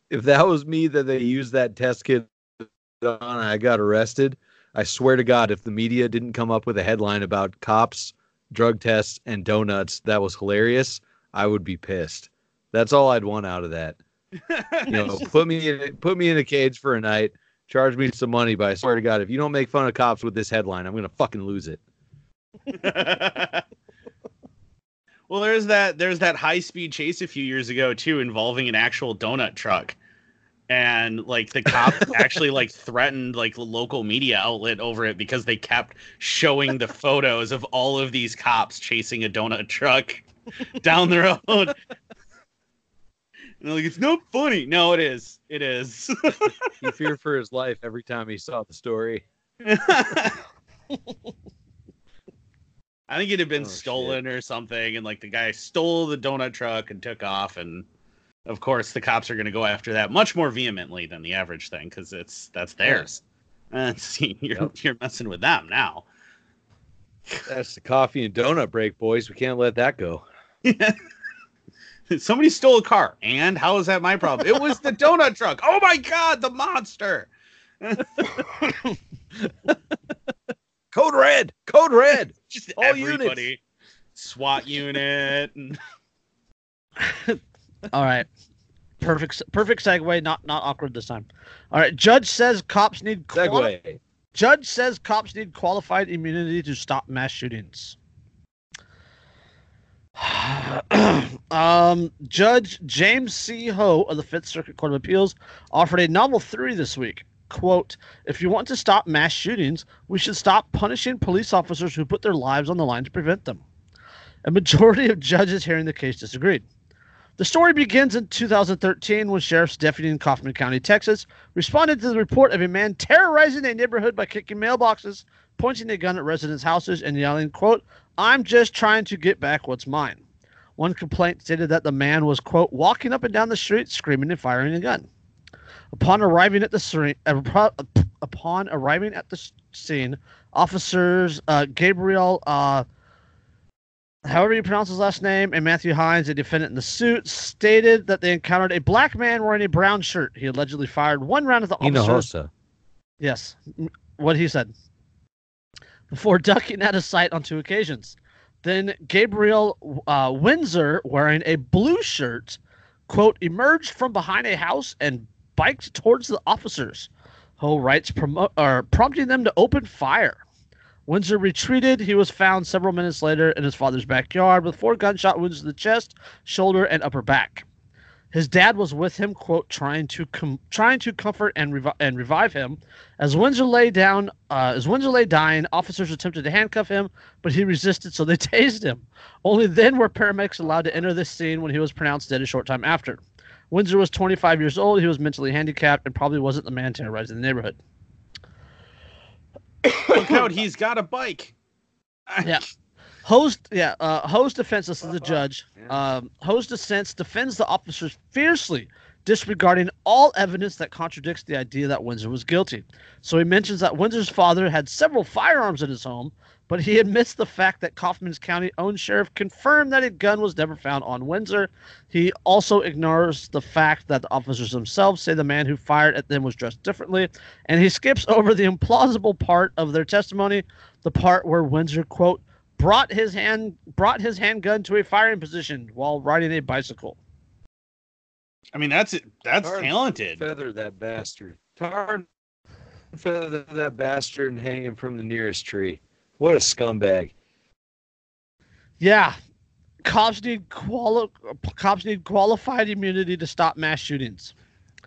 if that was me that they used that test kit on and I got arrested, I swear to God, if the media didn't come up with a headline about cops, drug tests, and donuts that was hilarious, I would be pissed. That's all I'd want out of that. You know, put me in put me in a cage for a night, charge me some money, but I swear to God, if you don't make fun of cops with this headline, I'm gonna fucking lose it. well, there's that there's that high speed chase a few years ago too, involving an actual donut truck. And like the cop actually like threatened like the local media outlet over it because they kept showing the photos of all of these cops chasing a donut truck down the road. And like, it's not funny. No, it is. It is. He feared for his life every time he saw the story. I think it had been Oh, stolen or something, and like the guy stole the donut truck and took off, and of course the cops are going to go after that much more vehemently than the average thing because it's that's theirs. And see, you're Yep. you're messing with them now. That's the coffee and donut break, boys. We can't let that go. Somebody stole a car, and how is that my problem? It was the donut truck. Oh my god, the monster! Code red, code red. Just All everybody, SWAT unit. All right. Perfect perfect segue, not not awkward this time. All right. Judge says cops need quali- Segue. Judge says cops need qualified immunity to stop mass shootings. um, Judge James C. Ho of the Fifth Circuit Court of Appeals offered a novel theory this week. Quote, if you want to stop mass shootings, we should stop punishing police officers who put their lives on the line to prevent them. A majority of judges hearing the case disagreed. The story begins in 2013 when sheriff's deputy in Kaufman County, Texas, responded to the report of a man terrorizing a neighborhood by kicking mailboxes, pointing a gun at residents' houses, and yelling, quote, I'm just trying to get back what's mine. One complaint stated that the man was, quote, walking up and down the street screaming and firing a gun. Upon arriving at the scene, upon arriving at the scene, officers uh, Gabriel, uh, however you pronounce his last name, and Matthew Hines, a defendant in the suit, stated that they encountered a black man wearing a brown shirt. He allegedly fired one round at the officer. Yes, what he said. Before ducking out of sight on two occasions. Then Gabriel uh, Windsor, wearing a blue shirt, quote, emerged from behind a house and biked towards the officers. Ho writes, promo- or prompting them to open fire. Windsor retreated. He was found several minutes later in his father's backyard with four gunshot wounds to the chest, shoulder, and upper back. His dad was with him, quote, trying to com- trying to comfort and, revi- and revive him. As Windsor lay down, uh, as Windsor lay dying, officers attempted to handcuff him, but he resisted, so they tased him. Only then were paramedics allowed to enter the scene when he was pronounced dead a short time after. Windsor was 25 years old. He was mentally handicapped and probably wasn't the man terrorizing the neighborhood. Look out, he's got a bike. Yeah. Host, yeah, uh, Ho's defense, this is the judge. Um, Ho's defense defends the officers fiercely, disregarding all evidence that contradicts the idea that Windsor was guilty. So he mentions that Windsor's father had several firearms in his home, but he admits the fact that Kaufman's County owned sheriff confirmed that a gun was never found on Windsor. He also ignores the fact that the officers themselves say the man who fired at them was dressed differently, and he skips over the implausible part of their testimony, the part where Windsor quote brought his hand brought his handgun to a firing position while riding a bicycle. I mean, that's that's Hard. talented. Feather that bastard. Tar and feather that bastard and hang him from the nearest tree. What a scumbag. Yeah, cops need quali- cops need qualified immunity to stop mass shootings.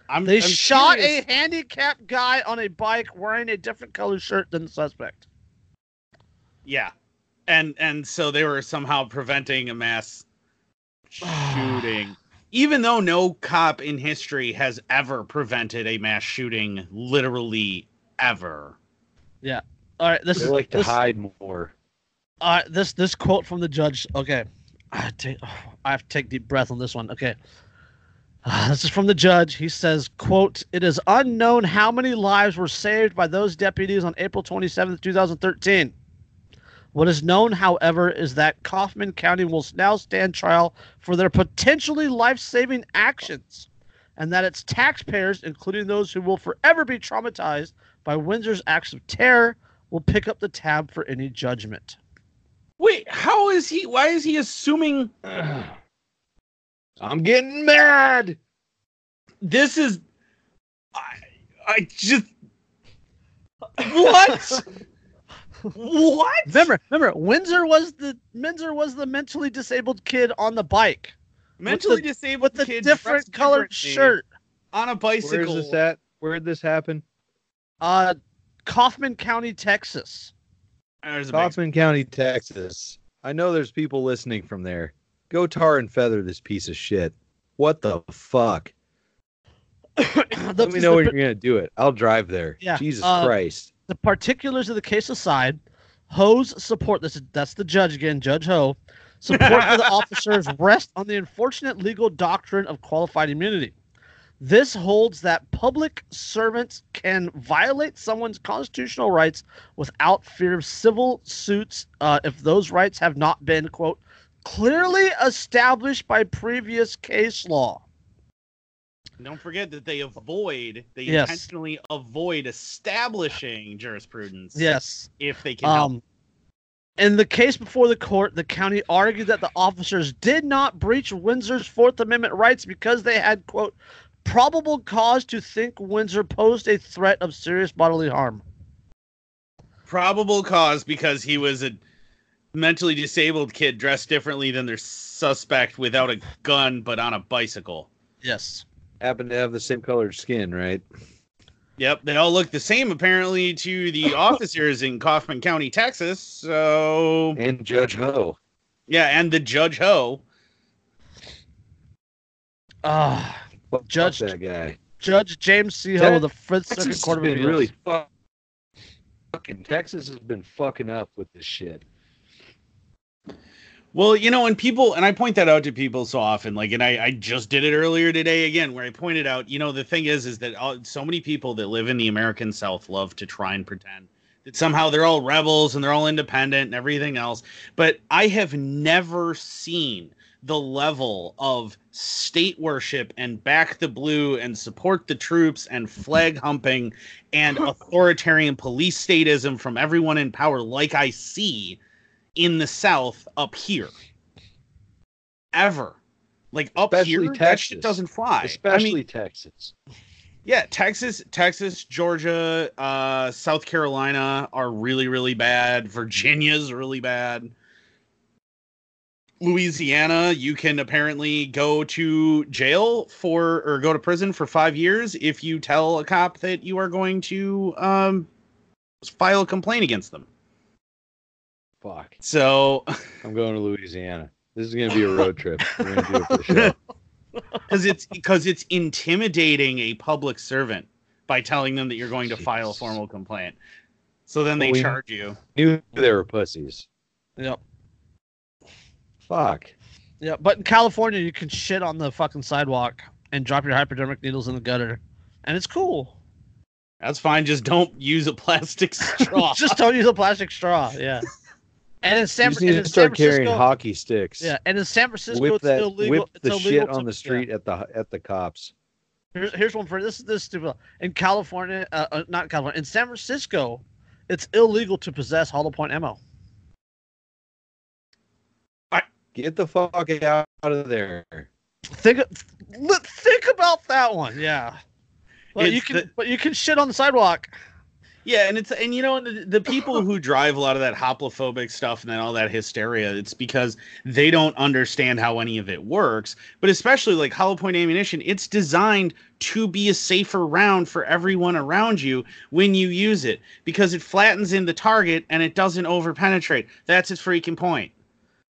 I'm, They I'm shot curious- a handicapped guy on a bike wearing a different color shirt than the suspect. Yeah, and and so they were somehow preventing a mass shooting, even though no cop in history has ever prevented a mass shooting, literally ever. All right, this They is like to this, hide more. All right, this this quote from the judge. Okay, I take I have to take deep breath on this one. Okay, Uh, this is from the judge. He says, "quote It is unknown how many lives were saved by those deputies on April twenty seventh, two thousand thirteen. What is known, however, is that Kaufman County will now stand trial for their potentially life-saving actions, and that its taxpayers, including those who will forever be traumatized by Windsor's acts of terror." Will pick up the tab for any judgment. Wait, how is he? Why is he assuming I'm getting mad. this is? I, I just what? what? Remember, remember, Windsor was the Windsor was the mentally disabled kid on the bike Mentally the- disabled with the kid different colored shirt. on a bicycle. Where's this at? Where'd this happen? Uh, Kaufman County, Texas. There's a big County, Texas. I know there's people listening from there. Go tar and feather this piece of shit. What the fuck? Let me know when you're gonna do it. I'll drive there. Yeah, Jesus uh, Christ. the particulars of the case aside, Ho's support this. That's the judge again, Judge Ho. Support for the officers rest on the unfortunate legal doctrine of qualified immunity. This holds that public servants can violate someone's constitutional rights without fear of civil suits uh, if those rights have not been, quote, clearly established by previous case law. Don't forget that they avoid, they Yes. intentionally avoid establishing jurisprudence. Yes. If they can. Um, in the case before the court, the county argued that the officers did not breach Windsor's Fourth Amendment rights because they had, quote, probable cause to think Windsor posed a threat of serious bodily harm. Probable cause because he was a mentally disabled kid dressed differently than their suspect without a gun but on a bicycle. Yes. Happen to have the same colored skin, right? Yep, they all look the same apparently to the officers in Kaufman County, Texas. So And Judge Ho. yeah, and the Judge Ho. Uh, Fuck Judge- that guy. Judge James C. Ho of the Fifth Texas Circuit has Court of been Appeals. really fuck- fucking Texas has been fucking up with this shit. Well, you know, and people, and I point that out to people so often, like, and I, I just did it earlier today again, where I pointed out, you know, the thing is, is that all, so many people that live in the American South love to try and pretend that somehow they're all rebels and they're all independent and everything else. But I have never seen the level of state worship and back the blue and support the troops and flag humping and authoritarian police statism from everyone in power like I see in the South up here. Ever. Like up Especially here, that shit doesn't fly. Especially I mean, Texas. yeah, Texas, Texas, Georgia, uh, South Carolina are really, really bad. Virginia's really bad. Louisiana, you can apparently go to jail for or go to prison for five years if you tell a cop that you are going to um, file a complaint against them. Fuck. So I'm going to Louisiana. This is gonna be a road trip. We're gonna do it for the because it's because it's intimidating a public servant by telling them that you're going to file a formal complaint. So then they Well, we- charge you. Knew they were pussies. Yep. Fuck. Yeah, but in California, you can shit on the fucking sidewalk and drop your hypodermic needles in the gutter, and it's cool. That's fine. Just don't use a plastic straw. Just don't use a plastic straw. Yeah. And in You San, just and need to start carrying hockey sticks. yeah, and in San Francisco, Whip it's that. illegal. Whip it's the illegal shit to- on the yeah. street at the at the cops. Here's, here's one for this. This is stupid. In California, uh, uh, not California, in San Francisco, it's illegal to possess hollow point ammo. Get the fuck out of there. Think, think about that one. Yeah. But you can, the- but you can shit on the sidewalk. Yeah, and it's and you know the, the people who drive a lot of that hoplophobic stuff and then all that hysteria, it's because they don't understand how any of it works. But especially like hollow point ammunition, it's designed to be a safer round for everyone around you when you use it because it flattens in the target and it doesn't overpenetrate. That's its freaking point.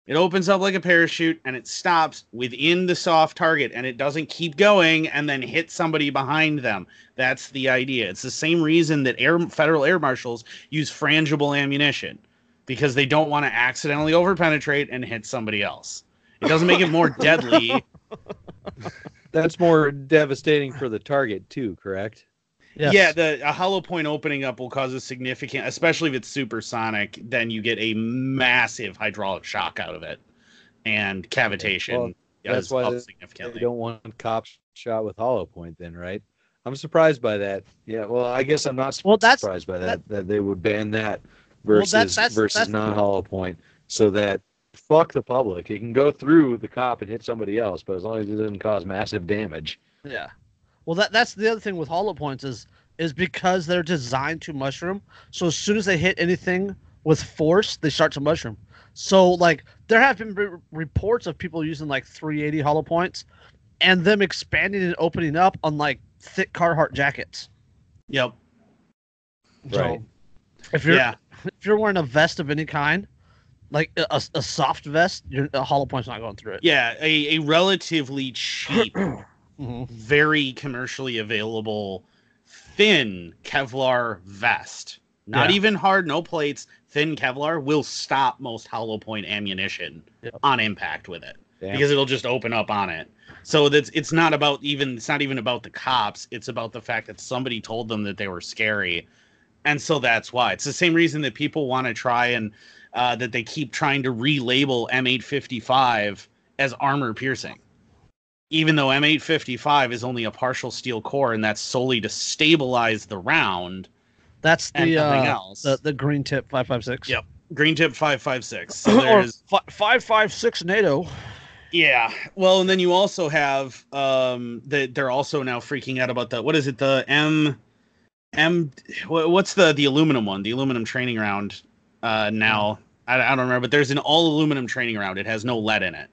It opens up like a parachute and it stops within the soft target and it doesn't keep going and then hit somebody behind them. That's the idea. It's the same reason that air federal air marshals use frangible ammunition because they don't want to accidentally overpenetrate and hit somebody else. It doesn't make it more deadly. That's more devastating for the target too. Correct. Yes. Yeah, the a hollow point opening up will cause a significant, especially if it's supersonic. Then you get a massive hydraulic shock out of it, and cavitation. Well, that's why up they- significantly. They don't want cops shot with hollow point. Then, right? I'm surprised by that. Yeah. Well, I guess I'm not Well, that's- surprised by that, that- that. they would ban that Well, versus that's- that's- versus non hollow point, so that fuck the public. It can go through the cop and hit somebody else, but as long as it doesn't cause massive damage. Yeah. Well, that that's the other thing with hollow points is is because they're designed to mushroom. So as soon as they hit anything with force, they start to mushroom. So like there have been re- reports of people using like 380 hollow points, and them expanding and opening up on like thick Carhartt jackets. Yep. So Right. if you're Yeah. if you're wearing a vest of any kind, like a, a soft vest, your hollow point's not going through it. Yeah. A, a relatively cheap, Mhm. very commercially available, thin Kevlar vest. Not Yeah. even hard, no plates. Thin Kevlar will stop most hollow point ammunition Yep. on impact with it. Damn. because it'll just open up on it. So that's it's not about even it's not even about the cops. It's about the fact that somebody told them that they were scary, and so that's why. It's the same reason that people want to try and uh, that they keep trying to relabel M855 as armor piercing, even though M855 is only a partial steel core, and that's solely to stabilize the round That's the uh, else. the the green tip 556. Yep. Green tip 556. So there's fi- 556 NATO. Yeah. Well, and then you also have um that they're also now freaking out about the what is it the M M what's the the aluminum one the aluminum training round uh now I, I don't remember but there's an all aluminum training round it has no lead in it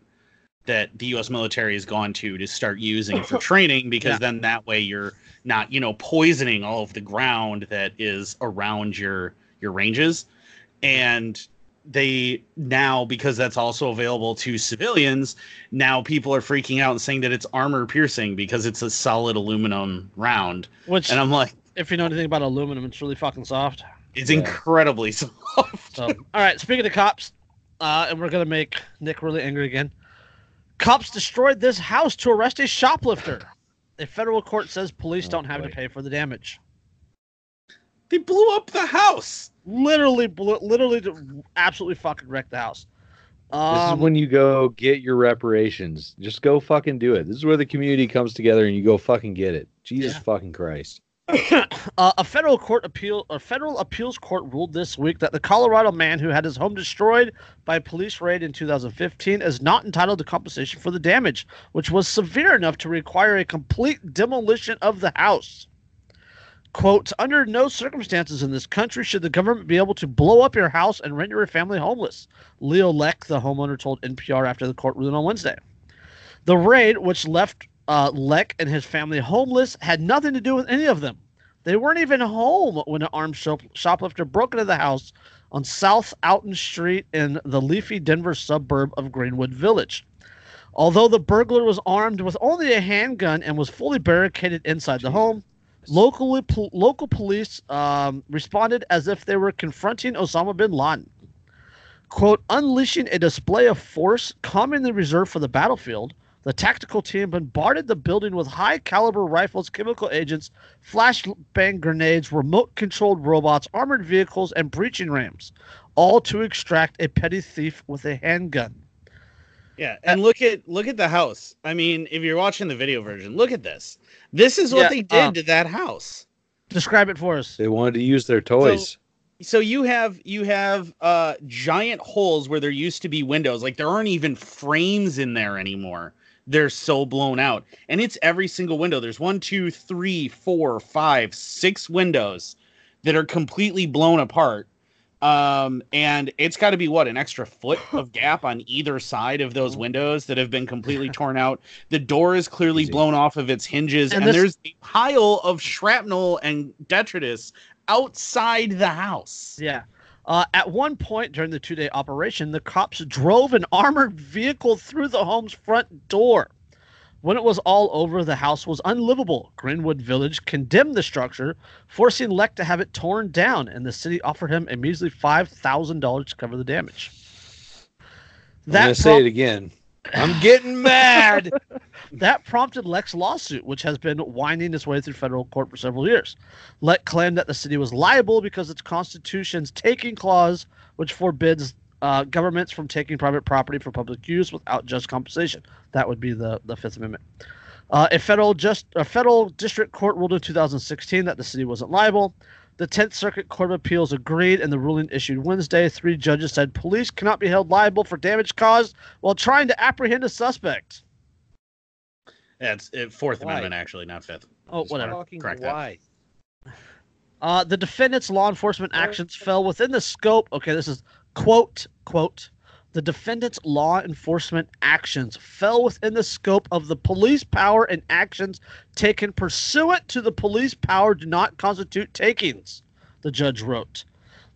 that the U.S. military has gone to to start using for training because Yeah. then that way you're not you know poisoning all of the ground that is around your your ranges and they now because that's also available to civilians now people are freaking out and saying that it's armor piercing because it's a solid aluminum round Which, and i'm like if you know anything about aluminum, it's really fucking soft. it's Yeah. incredibly soft So, all right. Speaking of cops, uh, and we're gonna make Nick really angry again. Cops destroyed this house to arrest a shoplifter. A federal court says police Oh, don't have to pay for the damage. they blew up the house Literally, bl- literally, absolutely fucking wrecked the house. This Um, is when you go get your reparations. Just go fucking do it. This is where the community comes together and you go fucking get it. Jesus Yeah. fucking Christ. Uh, a federal court appeal, a federal appeals court ruled this week that the Colorado man who had his home destroyed by a police raid in 2015 is not entitled to compensation for the damage, which was severe enough to require a complete demolition of the house. Quote, under no circumstances in this country should the government be able to blow up your house and render your family homeless, Leo Lech, the homeowner, told NPR after the court ruling on Wednesday. The raid, which left uh, Lech and his family homeless, had nothing to do with any of them. They weren't even home when an armed shop- shoplifter broke into the house on South Alton Street in the leafy Denver suburb of Greenwood Village. Although the burglar was armed with only a handgun and was fully barricaded inside the home, locally pol- local police um, responded as if they were confronting Osama bin Laden. Quote, unleashing a display of force commonly reserved for the battlefield, the tactical team bombarded the building with high caliber rifles, chemical agents, flashbang grenades, remote controlled robots, armored vehicles, and breaching rams, all to extract a petty thief with a handgun. Yeah, and look at look at the house. I mean, if you're watching the video version, look at this. This is what Yeah, they did um, to that house. Describe it for us. They wanted to use their toys. So you have you have uh giant holes where there used to be windows. Like there aren't even frames in there anymore. They're so blown out. And it's every single window. There's one, two, three, four, five, six windows that are completely blown apart. Um, and it's got to be what an extra foot of gap on either side of those windows that have been completely torn out. The door is clearly blown off of its hinges, And and, this- there's a pile of shrapnel and detritus outside the house. Yeah. Uh, at one point during the two day operation, the cops drove an armored vehicle through the home's front door. When it was all over, the house was unlivable. Greenwood Village condemned the structure, forcing Lech to have it torn down, and the city offered him a measly $5,000 to cover the damage. I'm gonna say it again. I'm getting mad. That prompted Lech's lawsuit, which has been winding its way through federal court for several years. Lech claimed that the city was liable because its constitution's taking clause, which forbids uh, governments from taking private property for public use without just compensation. That would be the, the Fifth Amendment. Uh, a federal just a federal district court ruled in 2016 that the city wasn't liable. The 10th Circuit Court of Appeals agreed, and the ruling issued Wednesday. Three judges said police cannot be held liable for damage caused while trying to apprehend a suspect. That's uh, Fourth Why? Amendment, actually, not Fifth. Oh, Just whatever. wanna Fucking that. why? Uh, the defendant's law enforcement actions fell within the scope. Okay, this is quote, quote. The defendant's law enforcement actions fell within the scope of the police power and actions taken pursuant to the police power do not constitute takings, the judge wrote.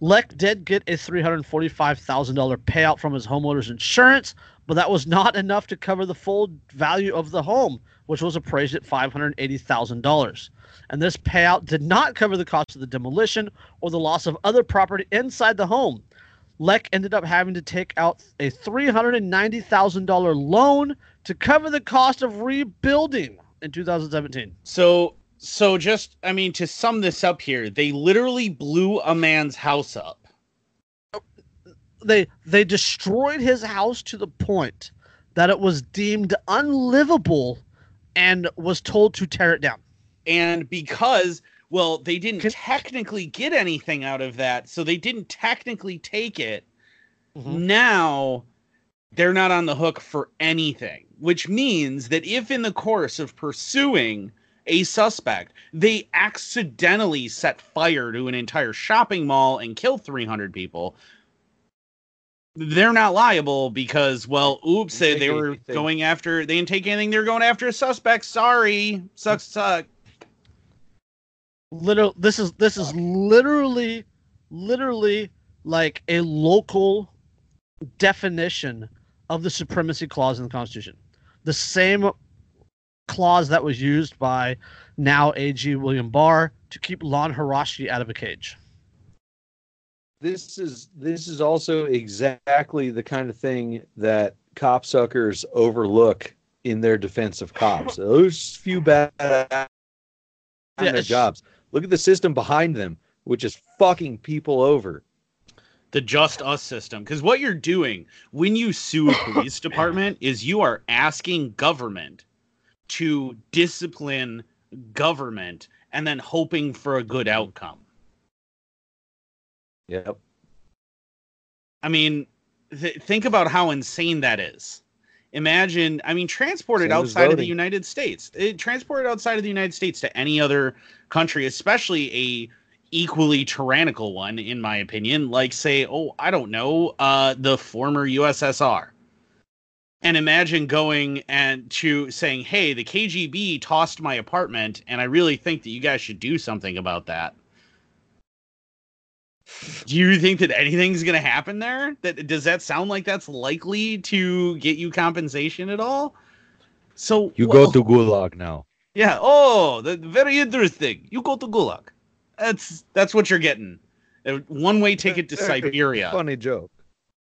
Lech did get a $345,000 payout from his homeowner's insurance, but that was not enough to cover the full value of the home, which was appraised at $580,000 and this payout did not cover the cost of the demolition or the loss of other property inside the home. Lech ended up having to take out a $390,000 loan to cover the cost of rebuilding in 2017. So, so just, I mean, to sum this up here, they literally blew a man's house up. They they destroyed his house to the point that it was deemed unlivable and was told to tear it down. And because, well, they didn't technically get anything out of that, so they didn't technically take it. Mhm. Now they're not on the hook for anything, which means that if in the course of pursuing a suspect, they accidentally set fire to an entire shopping mall and kill 300 people, they're not liable because, well, oops, they, they were anything. going after, they didn't take anything, they were going after a suspect. Sorry. Sucks, suck. Literal this is this is literally literally like a local definition of the supremacy clause in the constitution the same clause that was used by now ag william barr to keep lon horiuchi out of a cage This is this is also exactly the kind of thing that copsuckers overlook in their defense of cops. Those few bad on their jobs. Look at the system behind them, which is fucking people over. the just us system because what you're doing when you sue a police department is you are asking government to discipline government and then hoping for a good outcome Yep. i mean th- think about how insane that is imagine i mean transported Same outside of the united states it, transported outside of the united states to any other country especially a equally tyrannical one in my opinion like say oh i don't know uh the former ussr and imagine going and to saying hey the kgb tossed my apartment and i really think that you guys should do something about that Do you think that anything's going to happen there? That does that sound like that's likely to get you compensation at all? So You well, go to Gulag now. yeah. Oh, that, very interesting. You go to Gulag. That's that's what you're getting. A one-way ticket to Very Siberia. Funny joke.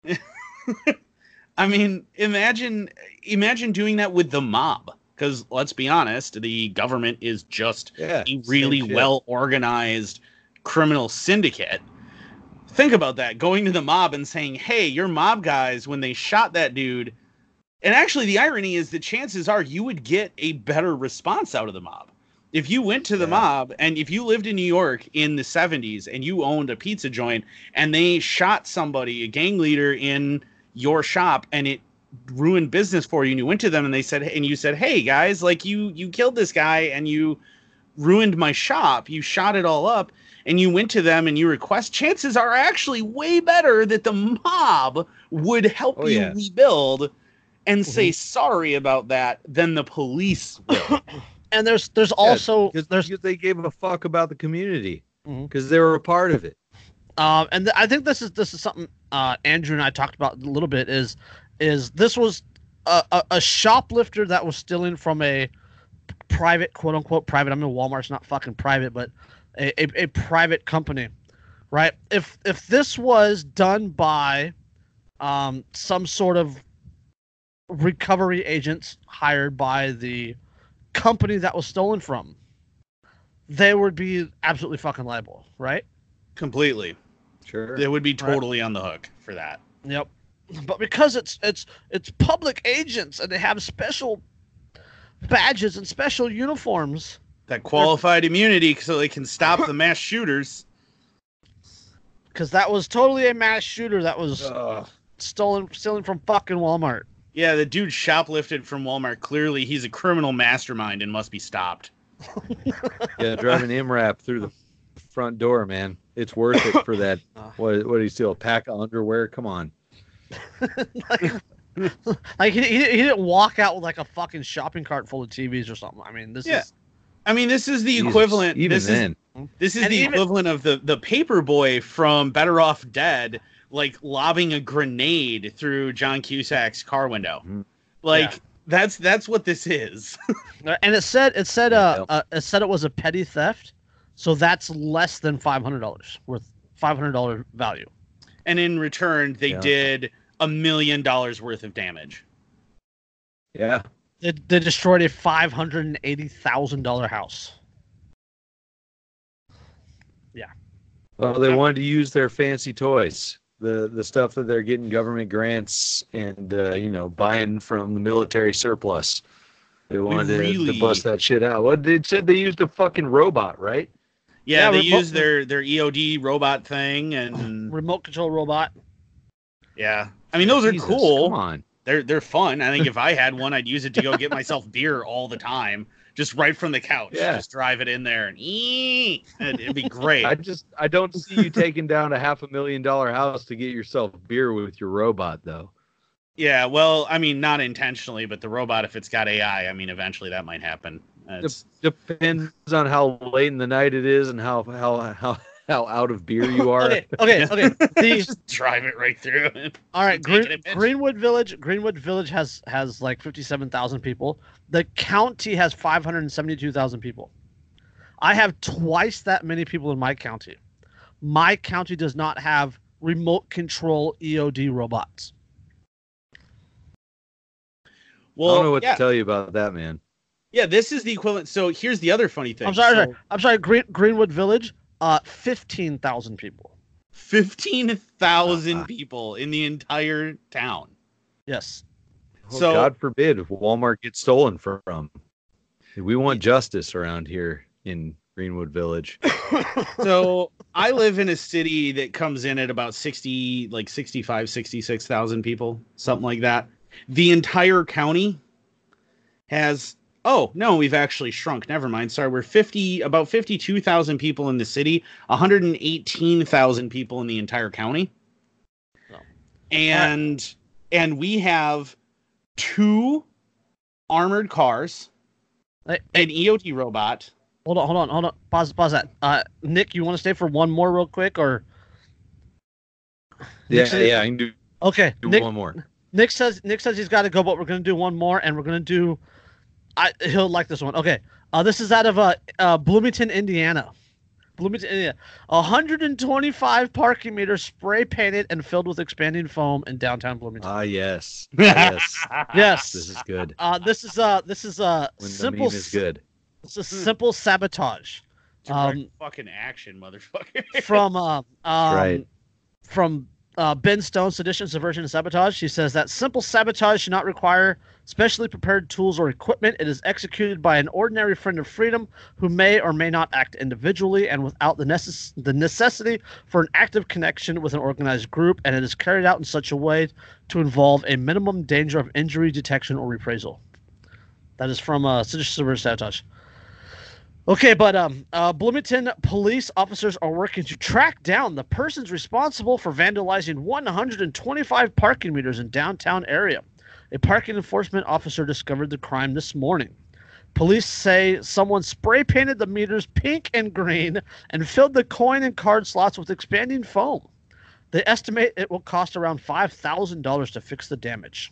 I mean, imagine imagine doing that with the mob. Because let's be honest, the government is just Yeah. a really well organized criminal syndicate. Think about that going to the mob and saying, hey, your mob guys, when they shot that dude. And actually, the irony is the chances are you would get a better response out of the mob. If you went to the Yeah. mob and if you lived in New York in the 70s and you owned a pizza joint and they shot somebody, a gang leader in your shop, and it ruined business for you, and you went to them and they said, and you said, hey guys, like you you killed this guy and you ruined my shop, you shot it all up, and you went to them and you request, chances are actually way better that the mob would help Oh, you yeah. rebuild and say sorry about that than the police will. And there's there's also because there's they gave a fuck about the community because they were a part of it. Um, and th- I think this is this is something uh, Andrew and I talked about a little bit. Is is this was a, a, a shoplifter that was stealing from a private quote unquote private. I mean Walmart's not fucking private, but a, a, a private company, right? If if this was done by um, some sort of recovery agents hired by the company that was stolen from, they would be absolutely fucking liable, right? Completely. Sure. They would be totally on the hook for that. Yep. But because it's it's it's public agents and they have special badges and special uniforms, That qualified immunity so they can stop the mass shooters. because that was totally a mass shooter that was Ugh. stolen stealing from fucking Walmart. Yeah, the dude shoplifted from Walmart. Clearly, he's a criminal mastermind and must be stopped. yeah, driving MRAP through the front door, man. It's worth it for that. Uh. What? What do you steal? A pack of underwear? Come on. like, like he, he, he didn't walk out with like a fucking shopping cart full of TVs or something. I mean, this Yeah. is I mean, this is the Jesus, equivalent. Even this then, is this is And the even- equivalent of the the paper boy from Better Off Dead, like lobbing a grenade through John Cusack's car window. Mhm. Like Yeah. that's that's what this is. and it said it said uh, uh it said it was a petty theft, so that's less than five hundred dollars worth five hundred dollar value. and in return, they Yeah. did a million dollars worth of damage. yeah. They, they destroyed a five hundred and eighty thousand dollar house. Yeah. Well, they wanted to use their fancy toys, the the stuff that they're getting government grants and uh, you know buying from the military surplus. They wanted to, really- to bust that shit out. What they said they used a fucking robot, right? Yeah, Yeah, they remote- used their their EOD robot thing, and Remote control robot. yeah, I mean those are cool. Come on. They're they're fun. I think if I had one, I'd use it to go get myself beer all the time, just right from the couch. Yeah. Just drive it in there and it'd be great. I just I don't see you taking down a half a million dollar house to get yourself beer with your robot though. yeah, well, I mean, not intentionally, but the robot, if it's got AI, I mean, eventually that might happen. It's, Depends on how late in the night it is and how how how how out of beer you are. Okay, okay, okay. The just drive it right through. all right, Green. Greenwood Village. Greenwood Village has has like fifty seven thousand people. The county has five hundred and seventy two thousand people. I have twice that many people in my county. My county does not have remote control EOD robots. Well, I don't know what yeah, to tell you about that, man. yeah, this is the equivalent. So here's the other funny thing. I'm sorry, So, sorry. I'm sorry. Green, Greenwood Village, uh, fifteen thousand people. fifteen thousand Uh-huh. people in the entire town. Yes. Well, So- God forbid if Walmart gets stolen from. We want justice around here in Greenwood Village. so I live in a city that comes in at about 60, like 65, 66,000 people, something like that. The entire county has, oh, no, we've actually shrunk. Never mind. Sorry. We're 50, about 52,000 people in the city, 118,000 people in the entire county. Oh. And, and we have two armored cars, an EOD robot. Hold on, hold on, hold on. Pause, pause that. Uh, Nick, you want to stay for one more real quick, or Yeah, said- yeah, I can do, Okay. do Nick, one more. Nick says Nick says he's got to go, but we're gonna do one more, and we're gonna do. I he'll like this one. Okay. Uh, this is out of uh, uh Bloomington, Indiana. Bloomington, Indiana. 125 parking meters spray painted and filled with expanding foam in downtown Bloomington. Ah, yes, yes. yes. This is good. Uh, this is uh, this is uh, When the simple. meme is good. It's a simple sabotage. Direct Um, fucking action, motherfucker. from uh, um, right. from uh, Ben Stone, Sedition, Subversion, and Sabotage. She says that simple sabotage should not require specially prepared tools or equipment. It is executed by an ordinary friend of freedom who may or may not act individually and without the, necess- the necessity for an active connection with an organized group, and it is carried out in such a way to involve a minimum danger of injury, detection, or reprisal. That is from uh, Subversion, Sabotage. Okay, but um, uh, Bloomington police officers are working to track down the persons responsible for vandalizing 125 parking meters in downtown area. A parking enforcement officer discovered the crime this morning. Police say someone spray painted the meters pink and green and filled the coin and card slots with expanding foam. They estimate it will cost around $5,000 to fix the damage.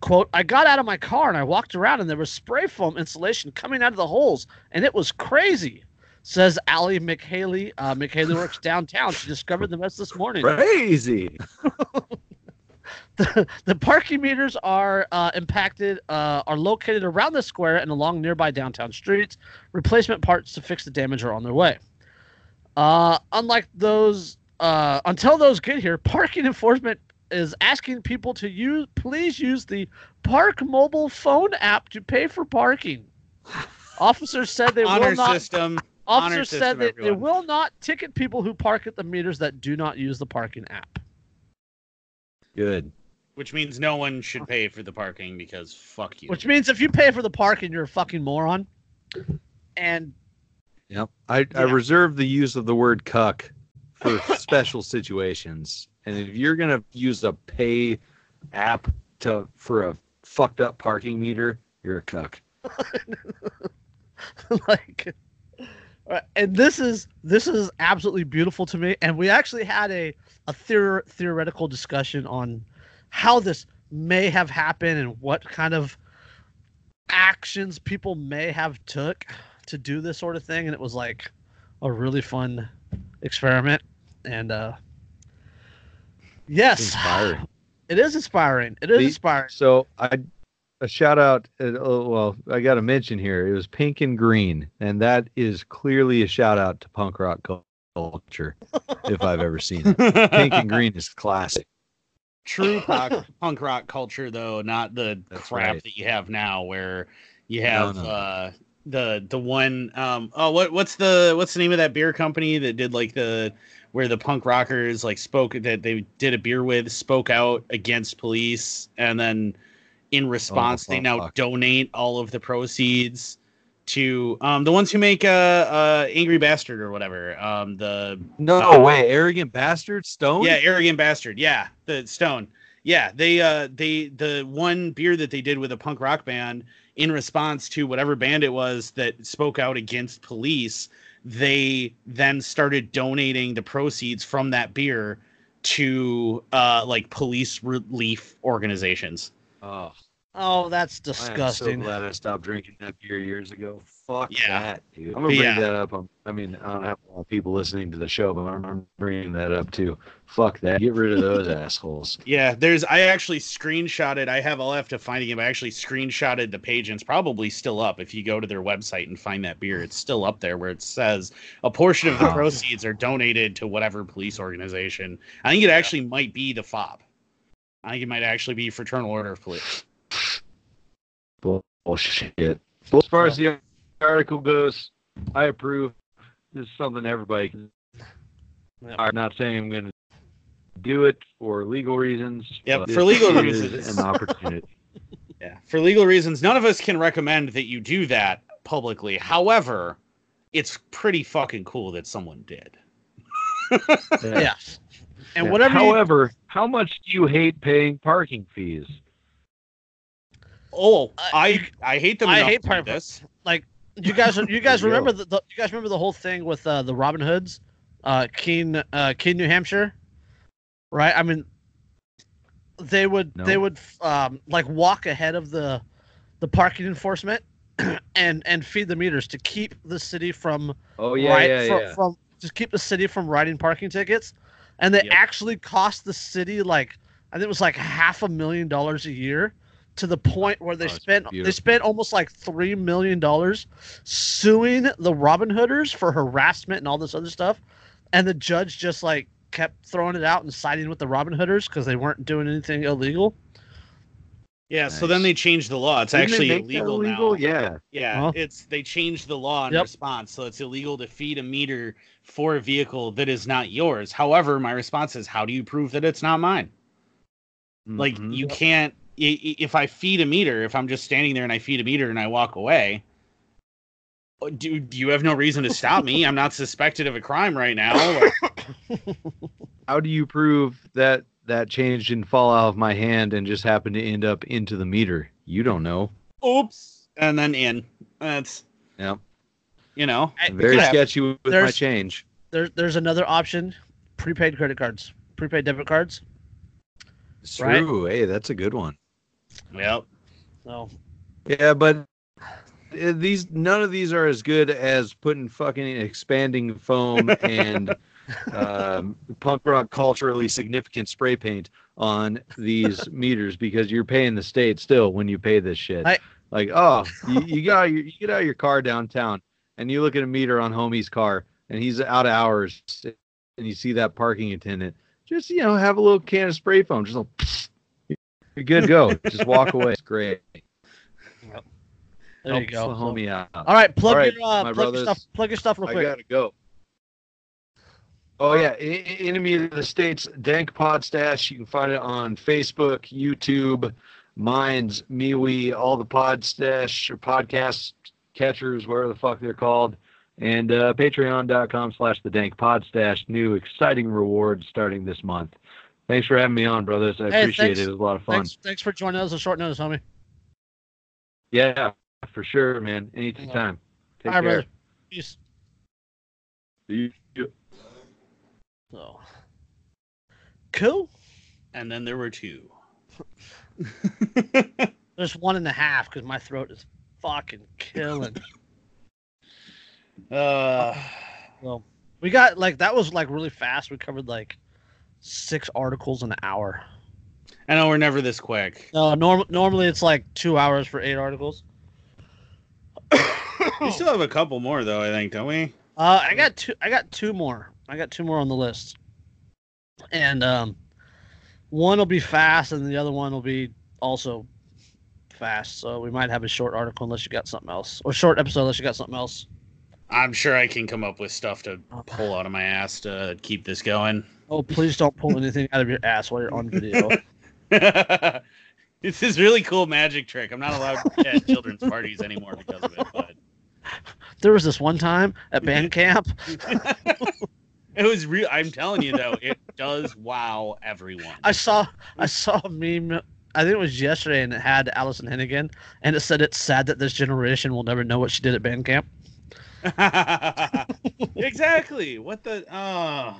Quote, I got out of my car and I walked around and there was spray foam insulation coming out of the holes and it was crazy, says Allie McHaley. Uh, McHaley works downtown. She discovered the mess this morning. Crazy. The, the parking meters are uh, impacted, uh, are located around the square and along nearby downtown streets. Replacement parts to fix the damage are on their way. Uh, unlike those, uh, until those get here, parking enforcement is asking people to use, please use the ParkMobile phone app to pay for parking. Officers said they Honor will not. system. honor Officers said system, that they will not ticket people who park at the meters that do not use the parking app. Good. Which means no one should pay for the parking because fuck you. Which means if you pay for the parking, you're a fucking moron. And Yep. I, I reserve the use of the word cuck for special situations. And if you're gonna use a pay app to for a fucked up parking meter, you're a cuck. like uh, and this is this is absolutely beautiful to me and we actually had a a theor- theoretical discussion on how this may have happened and what kind of actions people may have took to do this sort of thing and it was like a really fun experiment and uh yes Inspiring. it is inspiring it is The- inspiring So I a shout out. Uh, oh, well, I got to mention here. It was pink and green, and that is clearly a shout out to punk rock culture, if I've ever seen it. Pink and green is classic. True punk, punk rock culture, though, not the That's crap right. that you have now, where you have No, no. uh, the the one. Um, oh, what what's the what's the name of that beer company that did like the where the punk rockers like spoke that they did a beer with spoke out against police, and then in response they now Oh, fuck. donate all of the proceeds to um the ones who make uh uh angry bastard or whatever um the No Uh, way, arrogant bastard, Stone. yeah, arrogant bastard. Yeah, the Stone. Yeah, they uh they the one beer that they did with a punk rock band in response to whatever band it was that spoke out against police, they then started donating the proceeds from that beer to uh like police relief organizations. Oh, oh that's disgusting. I am so glad I stopped drinking that beer years ago. Fuck Yeah. that, dude. I'm gonna bring Yeah. that up. Um, I mean, I don't have a lot of people listening to the show, but I'm, I'm bringing that up too. Fuck that. Get rid of those assholes. Yeah, there's I actually screenshotted. I have I'll have to find it I actually screenshotted the page and it's probably still up. If you go to their website and find that beer, it's still up there where it says a portion of the proceeds are donated to whatever police organization. I think it actually might be the FOP. I think it might actually be Fraternal Order of Police. Bullshit. Well, as far as the article goes, I approve. This is something everybody can. Yep. I'm not saying I'm going to do it for legal reasons. Yep, but for legal reasons. is an opportunity. Yeah, for legal reasons, none of us can recommend that you do that publicly. However, it's pretty fucking cool that someone did. yes and Yeah. whatever you- However, how much do you hate paying parking fees? Oh, Uh, I I hate them. I hate to do park- this. you guys you guys remember the, the you guys remember the whole thing with uh, the Robin Hoods, uh, Keene uh, Keene, New Hampshire, right? I mean, they would No. they would um, like walk ahead of the the parking enforcement and and feed the meters to keep the city from Oh yeah, right yeah, from, yeah. from just keep the city from writing parking tickets, and they Yep. actually cost the city like I think it was like half a million dollars a year. To the point where they Oh, it's spent they spent almost like three million dollars suing the Robin Hooders for harassment and all this other stuff, and the judge just like kept throwing it out and siding with the Robin Hooders because they weren't doing anything illegal. Yeah, so then they changed the law. It's Didn't actually illegal, illegal? now. Yeah. Yeah, Huh? it's they changed the law in Yep. response, so it's illegal to feed a meter for a vehicle that is not yours. However, my response is, how do you prove that it's not mine? Like Mhm. you can't. I- i- If I feed a meter, if I'm just standing there and I feed a meter and I walk away, uh, do, do you have no reason to stop me? I'm not suspected of a crime right now. How do you prove that that change didn't fall out of my hand and just happened to end up into the meter? You don't know. oops, and then in. That's Yep. you know. I- Very yeah, sketchy with my change. There, there's another option: prepaid credit cards, prepaid debit cards. It's Right. true. Hey, that's a good one. Yep. So Yeah, but uh, these none of these are as good as putting fucking expanding foam and um, punk rock culturally significant spray paint on these meters because you're paying the state still when you pay this shit. I- like, oh, you, you got your, you get out of your car downtown and you look at a meter on homie's car and he's out of hours and you see that parking attendant. Just you know, have a little can of spray foam. Just a little, you're good to go. Just walk away. It's great. there you go. the homie out. All right, plug All right, your uh, my plug your stuff. Plug your stuff real quick. I gotta go. Oh yeah, Enemy of the States Dank Pod Stash. You can find it on Facebook, YouTube, Minds, MeWe, all the Pod Stash or podcast catchers, whatever the fuck they're called, and uh, Patreon.com slash the Dank Pod Stash. New exciting rewards starting this month. Thanks for having me on, brothers. I Hey, appreciate thanks. it. It was a lot of fun. Thanks, thanks for joining us on short notice, homie. Yeah, for sure, man. Anytime. Take All right, care. brother. Peace. See you. So cool. And then there were two. There's one and a half because my throat is fucking killing. uh, so we got like that was like really fast. We covered like six articles an hour. I know we're never this quick. No, norm- normally it's like two hours for eight articles. We still have a couple more though, I think, don't we? Uh, I got two. I got two more. I got two more on the list, and um, one will be fast, and the other one will be also fast. So we might have a short article unless you got something else, or short episode unless you got something else. I'm sure I can come up with stuff to pull out of my ass to keep this going. Oh, please don't pull anything out of your ass while you're on video. it's this really cool magic trick. I'm not allowed to at children's parties anymore because of it, but there was this one time at band camp. it was real. I'm telling you though, it does wow everyone. I saw I saw a meme. I think it was yesterday, and it had Alyson Hannigan, and it said it's sad that this generation will never know what she did at band camp. exactly. What the? Oh,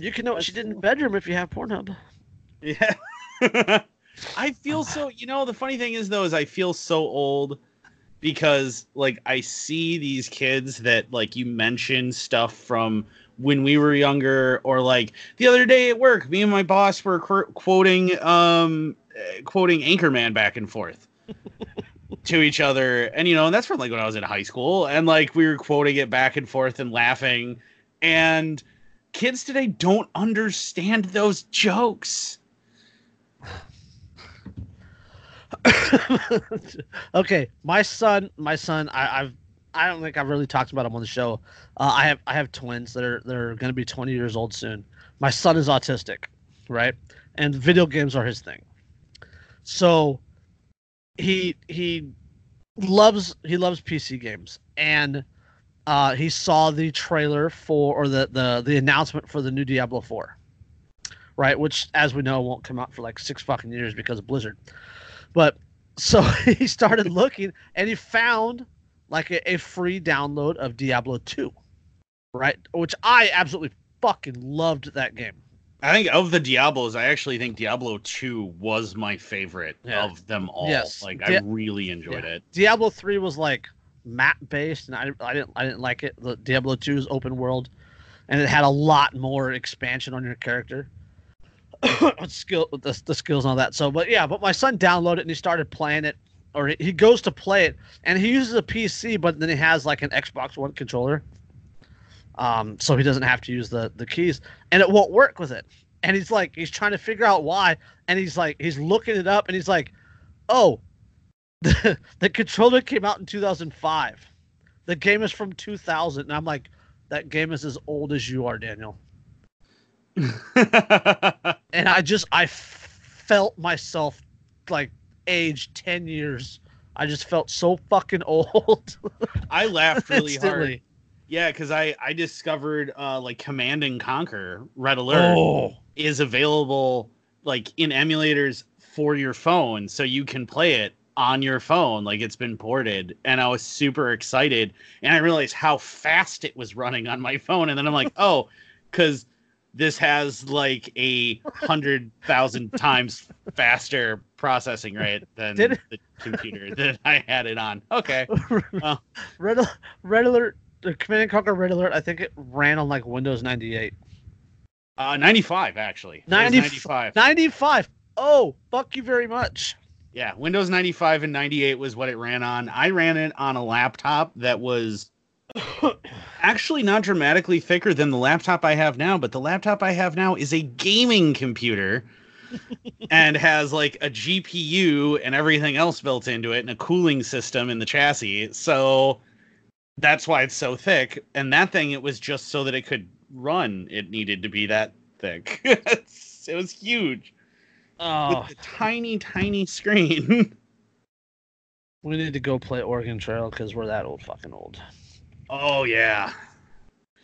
you can know what she did in the bedroom if you have Pornhub. yeah. I feel so. You know, the funny thing is though, is I feel so old because like I see these kids that like you mentioned stuff from when we were younger, or like the other day at work, me and my boss were qu- quoting um uh, quoting Anchorman back and forth. To each other and you know and that's from like when i was in high school and like we were quoting it back and forth and laughing and kids today don't understand those jokes okay, my son, my son, I, I've, I don't think I've really talked about him on the show. Uh, I have, I have twins that are, that are going to be 20 years old soon. My son is autistic, right? And video games are his thing. So, he he loves he loves PC games, and uh, he saw the trailer for or the the the announcement for the new Diablo 4, right? Which, as we know, won't come out for like six fucking years because of Blizzard. But so he started looking and he found like a, a free download of Diablo 2, right? Which I absolutely fucking loved that game. I think of the Diablos, I actually think Diablo 2 was my favorite Yeah. of them all. Yes. Like Di- I really enjoyed Yeah. it. Diablo three was like map based, and I, I didn't I didn't like it. The Diablo two is open world, and it had a lot more expansion on your character, skill the, the skills and all that. So, but yeah, but my son downloaded it and he started playing it, or he goes to play it, and he uses a PC, but then he has like an Xbox One controller, um, so he doesn't have to use the the keys, and it won't work with it. And he's like, he's trying to figure out why, and he's like, he's looking it up, and he's like, oh, the, the controller came out in 2005. The game is from 2000, and I'm like, that game is as old as you are, Daniel. And I just, I felt myself like age 10 years. I just felt so fucking old. I laughed really hard. Yeah, because I I discovered uh like Command and Conquer Red Alert Oh, is available like in emulators for your phone, so you can play it on your phone. Like it's been ported, and I was super excited, and I realized how fast it was running on my phone, and then I'm like, oh, because this has like a hundred thousand times faster processing rate than the computer that I had it on. Okay. Red, Red Alert, the Command and Conquer Red Alert, I think it ran on like Windows 98. Uh, 95 actually. It 90 95. 95. Oh, fuck you very much. Yeah, Windows 95 and 98 was what it ran on. I ran it on a laptop that was actually not dramatically thicker than the laptop I have now, but the laptop I have now is a gaming computer and has like a GPU and everything else built into it and a cooling system in the chassis. So that's why it's so thick. And that thing, it was just so that it could run, it needed to be that thick. it was huge Oh, with a tiny, tiny screen. we need to go play Oregon Trail because we're that old fucking old. oh yeah.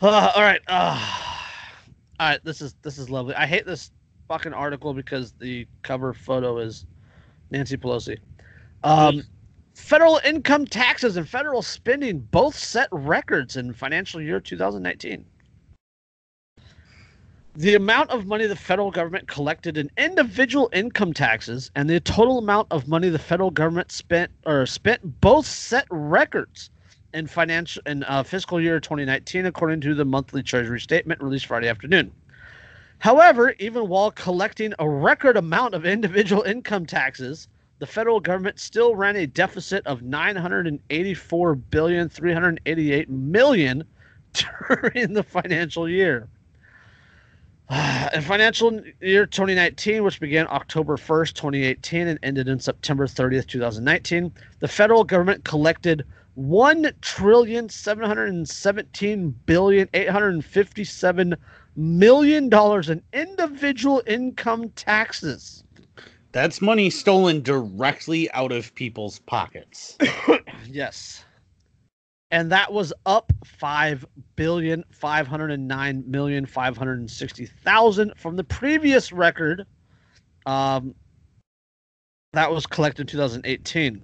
Uh, all right. Uh, all right. This is this is lovely. I hate this fucking article because the cover photo is Nancy Pelosi. Um, federal income taxes and federal spending both set records in financial year 2019. The amount of money the federal government collected in individual income taxes and the total amount of money the federal government spent or spent both set records in financial in uh, fiscal year 2019, according to the monthly Treasury statement released Friday afternoon. However, even while collecting a record amount of individual income taxes, the federal government still ran a deficit of 984 billion 388 million during the financial year. In financial year 2019, which began October 1st, 2018, and ended in September 30th, 2019, the federal government collected one trillion seven hundred seventeen billion eight hundred and fifty-seven million dollars in individual income taxes. That's money stolen directly out of people's pockets. Yes. And that was up five billion five hundred and nine million five hundred and sixty thousand from the previous record. Um, that was collected in 2018.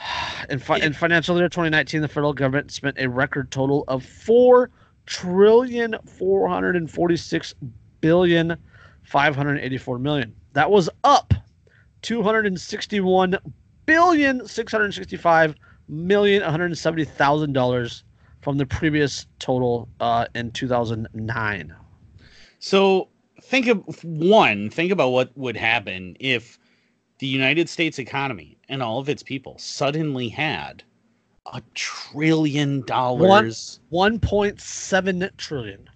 In, fi- in financial year 2019, the federal government spent a record total of four trillion four hundred and forty-six billion five hundred and eighty-four million. That was up 261 billion six hundred sixty-five million one hundred seventy thousand dollars from the previous total uh, in 2009. So think of one, think about what would happen if the United States economy and all of its people suddenly had a trillion dollars. 1.7 trillion.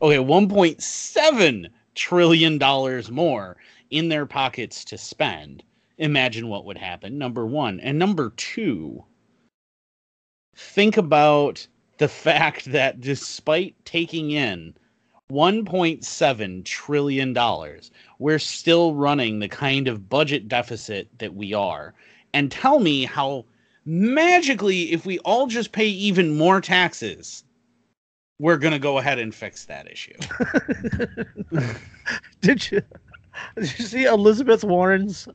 Okay, 1.7 trillion dollars more in their pockets to spend. Imagine what would happen. Number 1, and number 2, think about the fact that despite taking in 1.7 trillion dollars we're still running the kind of budget deficit that we are and tell me how magically if we all just pay even more taxes we're going to go ahead and fix that issue Did you did you see Elizabeth Warren's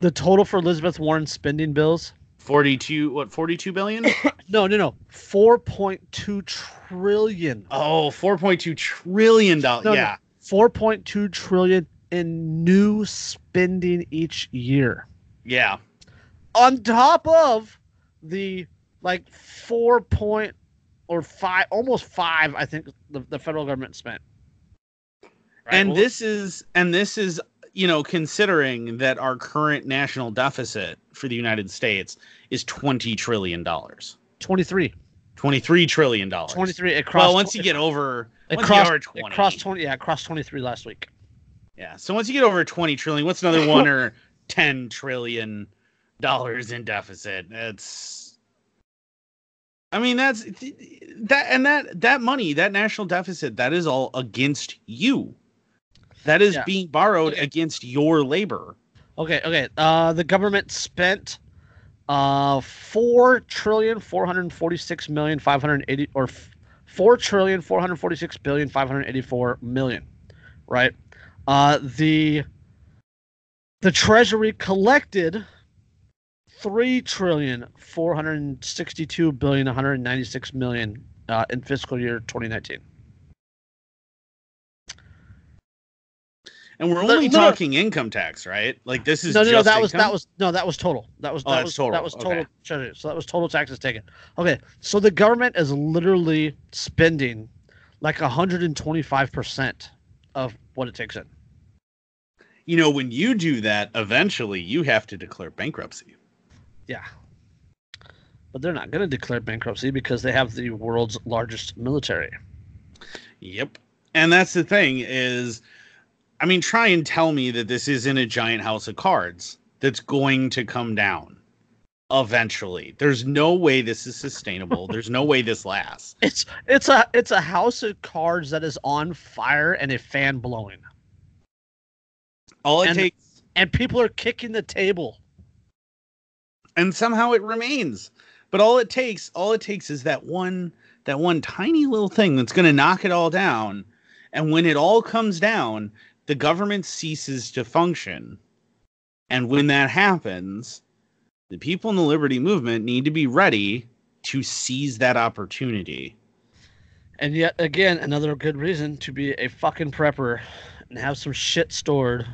the total for Elizabeth Warren's spending bills? 42 what 42 billion No, no, no. 4.2 trillion. oh 4.2 trillion dollars No, no. yeah 4.2 trillion in new spending each year Yeah. on top of the like 4 point or 5 almost 5 I think the, the federal government spent Right, and well, this is and this is you know considering that our current national deficit for the United States is 20 trillion dollars. 23 23 trillion dollars. 23 it crossed Well, once you get over it crossed, it over 20. crossed 20 yeah it crossed 23 last week Yeah. So once you get over 20 trillion, what's another 1 or 10 trillion dollars in deficit? It's I mean that's that and that that money, that national deficit, that is all against you. That is Yeah. being borrowed Okay. against your labor. Okay, okay. Uh, the government spent uh four trillion four hundred forty-six million five hundred eighty or four trillion four hundred forty-six billion five hundred eighty-four million, right? Uh, the the Treasury collected three trillion four hundred sixty-two billion one hundred ninety-six million uh, in fiscal year twenty nineteen. And we're only liter- talking income tax, right? Like this is no, no, no. That was that was no, that was total. That was Oh, that was total. that was total Okay. So that was total taxes taken. Okay, so the government is literally spending like hundred and twenty five percent of what it takes in. you know when you do that, eventually you have to declare bankruptcy. Yeah, but they're not going to declare bankruptcy because they have the world's largest military. Yep. And that's the thing is I mean try and tell me that this isn't a giant house of cards that's going to come down eventually. There's no way this is sustainable. There's no way this lasts. It's it's a it's a house of cards that is on fire and a fan blowing, All it And- takes and people are kicking the table. and somehow it remains. But all it takes, all it takes is that one that one tiny little thing that's going to knock it all down. And when it all comes down, the government ceases to function. And when that happens, the people in the liberty movement need to be ready to seize that opportunity. And yet again, another good reason to be a fucking prepper and have some shit stored.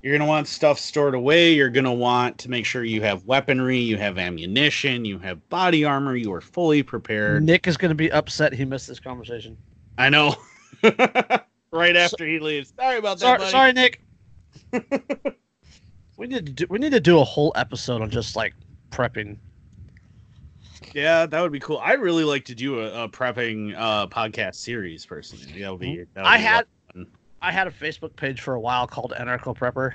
You're going to want stuff stored away. You're going to want to make sure you have weaponry, you have ammunition, you have body armor, you are fully prepared. Nick is going to be upset he missed this conversation. I know. right after he leaves. Sorry about that. Sorry, buddy. sorry, Nick. we need to do, we need to do a whole episode on just like prepping. Yeah, that would be cool. I'd really like to do a, a prepping uh, podcast series personally. That would be. that would I be had fun. I had a Facebook page for a while called Anarcho Prepper,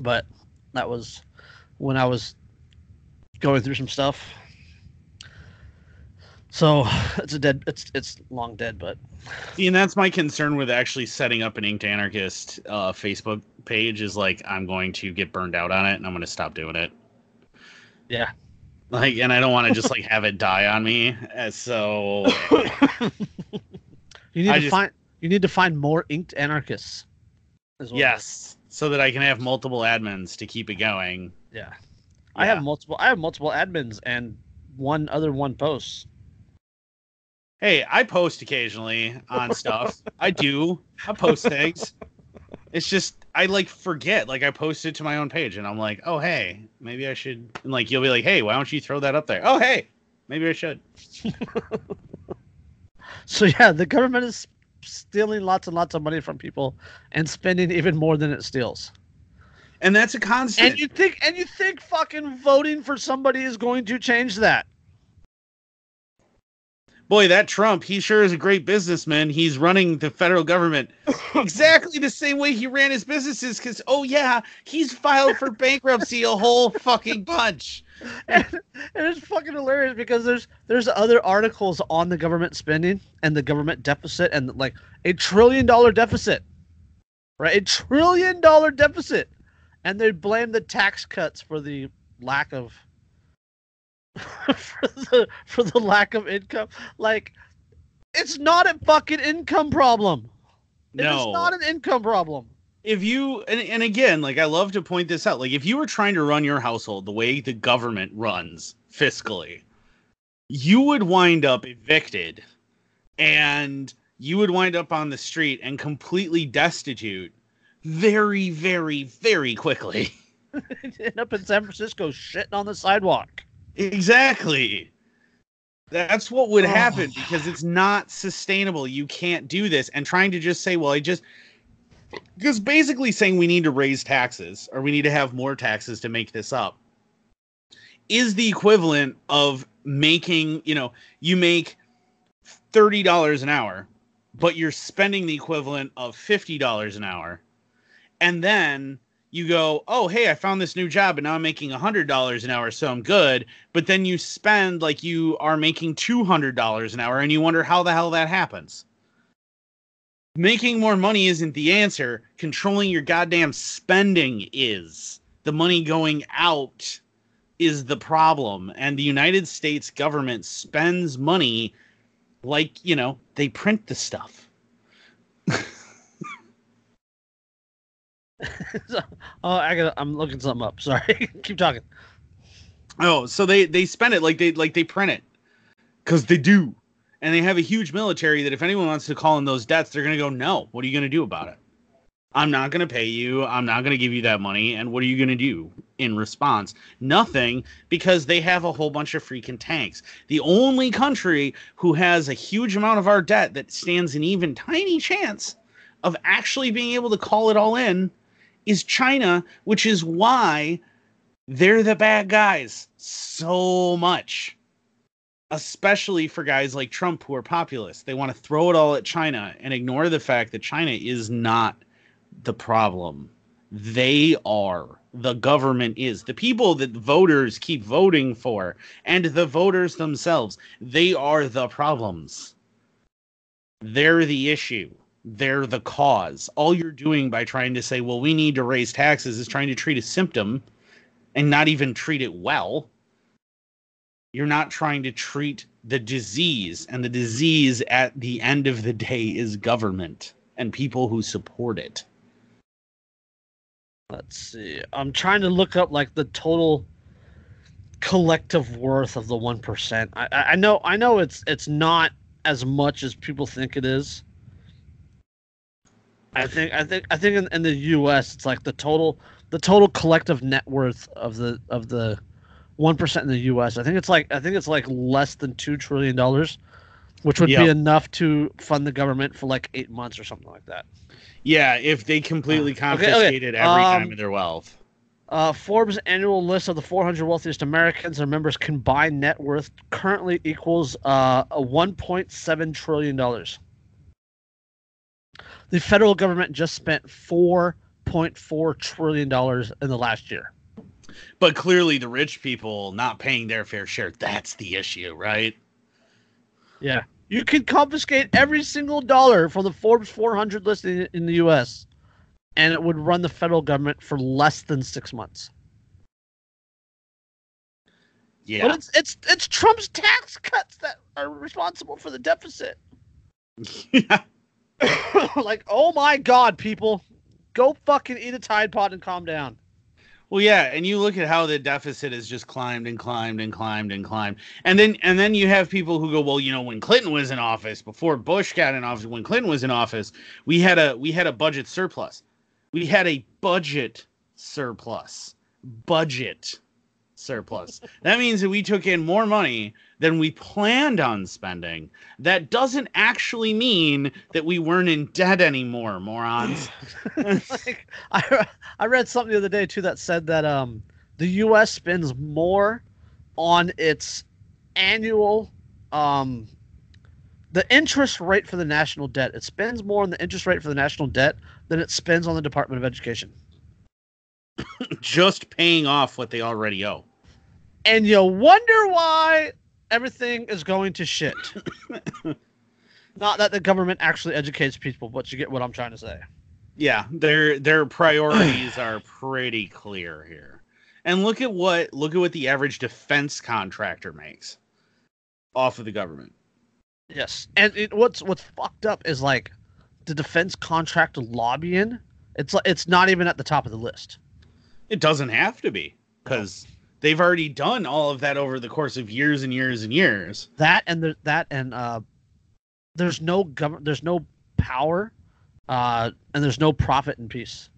but that was when I was going through some stuff. So it's a dead. It's it's long dead, but See, and that's my concern with actually setting up an Inked Anarchist uh, Facebook page. Is like I'm going to get burned out on it, and I'm going to stop doing it. yeah. Like, and I don't want to just like have it die on me. Uh, So You need I to just- find you need to find more inked anarchists. is what it is. yes, so that I can have multiple admins to keep it going. Yeah. I have multiple I have multiple admins and one other one posts. Hey, I post occasionally on stuff. I do. I post things. It's just I like forget. Like I post it to my own page, and I'm like, oh hey, maybe I should. And like you'll be like, hey, why don't you throw that up there? Oh hey, maybe I should. So yeah, the government is stealing lots and lots of money from people and spending even more than it steals. And that's a constant. And you think and you think fucking voting for somebody is going to change that. Boy, that Trump, he sure is a great businessman. He's running the federal government exactly the same way he ran his businesses. Because oh yeah, he's filed for bankruptcy a whole fucking bunch. and, and it's fucking hilarious because there's there's other articles on the government spending and the government deficit and like a trillion dollar deficit right a trillion dollar deficit and they blame the tax cuts for the lack of for the for the lack of income. Like it's not a fucking income problem. No, it's not an income problem. If you and, and again like i love to point this out. Like if you were trying to run your household the way the government runs fiscally you would wind up evicted and you would wind up on the street and completely destitute very, very, very quickly. End up in San Francisco shitting on the sidewalk. Exactly. That's what would Oh. happen because it's not sustainable. You can't do this. And trying to just say, well, I just because basically saying we need to raise taxes or we need to have more taxes to make this up is the equivalent of making, you know, you make $30 an hour, but you're spending the equivalent of $50 an hour. And then you go, oh, hey, I found this new job and now I'm making $100 an hour, so I'm good. But then you spend like you are making $200 an hour and you wonder how the hell that happens. Making more money isn't the answer. Controlling your goddamn spending is. The money going out is the problem. And the United States government spends money like, you know, they print the stuff. oh, I got. I'm looking something up. Sorry. Keep talking. Oh, so they they spend it like they like they print it because they do, and they have a huge military that if anyone wants to call in those debts, they're gonna go, no. What are you gonna do about it? I'm not gonna pay you. I'm not gonna give you that money. And what are you gonna do in response? Nothing, because they have a whole bunch of freaking tanks. The only country who has a huge amount of our debt that stands an even tiny chance of actually being able to call it all in is China, which is why they're the bad guys so much especially for guys like Trump who are populist. They want to throw it all at China and ignore the fact that China is not the problem. They are. The government is. The people that voters keep voting for and the voters themselves, they are the problems. They're the issue. They're the cause. All you're doing by trying to say, well, we need to raise taxes is trying to treat a symptom and not even treat it well. You're not trying to treat the disease, and the disease at the end of the day is government and people who support it. Let's see. I'm trying to look up like the total collective worth of the one percent. I, I know I know it's it's not as much as people think it is. I think I think I think in, in the U.S. it's like the total the total collective net worth of the of the one percent in the U.S. I think it's like I think it's like less than two trillion dollars, which would be enough to fund the government for like eight months or something like that. Yeah, if they completely Okay, okay. confiscated every Um, time of their wealth. Uh, Forbes' annual list of the 400 wealthiest Americans and members' combined net worth currently equals uh, a 1.7 trillion dollars. The federal government just spent 4.4 trillion dollars in the last year. But clearly, the rich people not paying their fair share, that's the issue, right? Yeah, you could confiscate every single dollar from the Forbes 400 list in, in the U.S. and it would run the federal government for less than six months. Yeah. But it's it's it's Trump's tax cuts that are responsible for the deficit. like, oh my god, people, go fucking eat a Tide Pod and calm down. Well, yeah, and you look at how the deficit has just climbed and climbed and climbed and climbed, and then and then you have people who go, well, you know, when Clinton was in office, before Bush got in office, when Clinton was in office, we had a we had a budget surplus, we had a budget surplus, budget surplus. that means that we took in more money than we planned on spending. That doesn't actually mean that we weren't in debt anymore, morons. like, I I read something the other day too that said that um the U.S. spends more on its annual um the interest rate for the national debt. It spends more on the interest rate for the national debt than it spends on the Department of Education. Just paying off what they already owe. and you wonder why everything is going to shit. Not that the government actually educates people, but you get what I'm trying to say. yeah their their priorities are pretty clear here and look at what look at what the average defense contractor makes off of the government Yes, and it, what's what's fucked up is like the defense contractor lobbying. It's like it's not even at the top of the list. It doesn't have to be because they've already done all of that over the course of years and years and years That and the, that and uh, there's no government, there's no power, uh, and there's no profit in peace.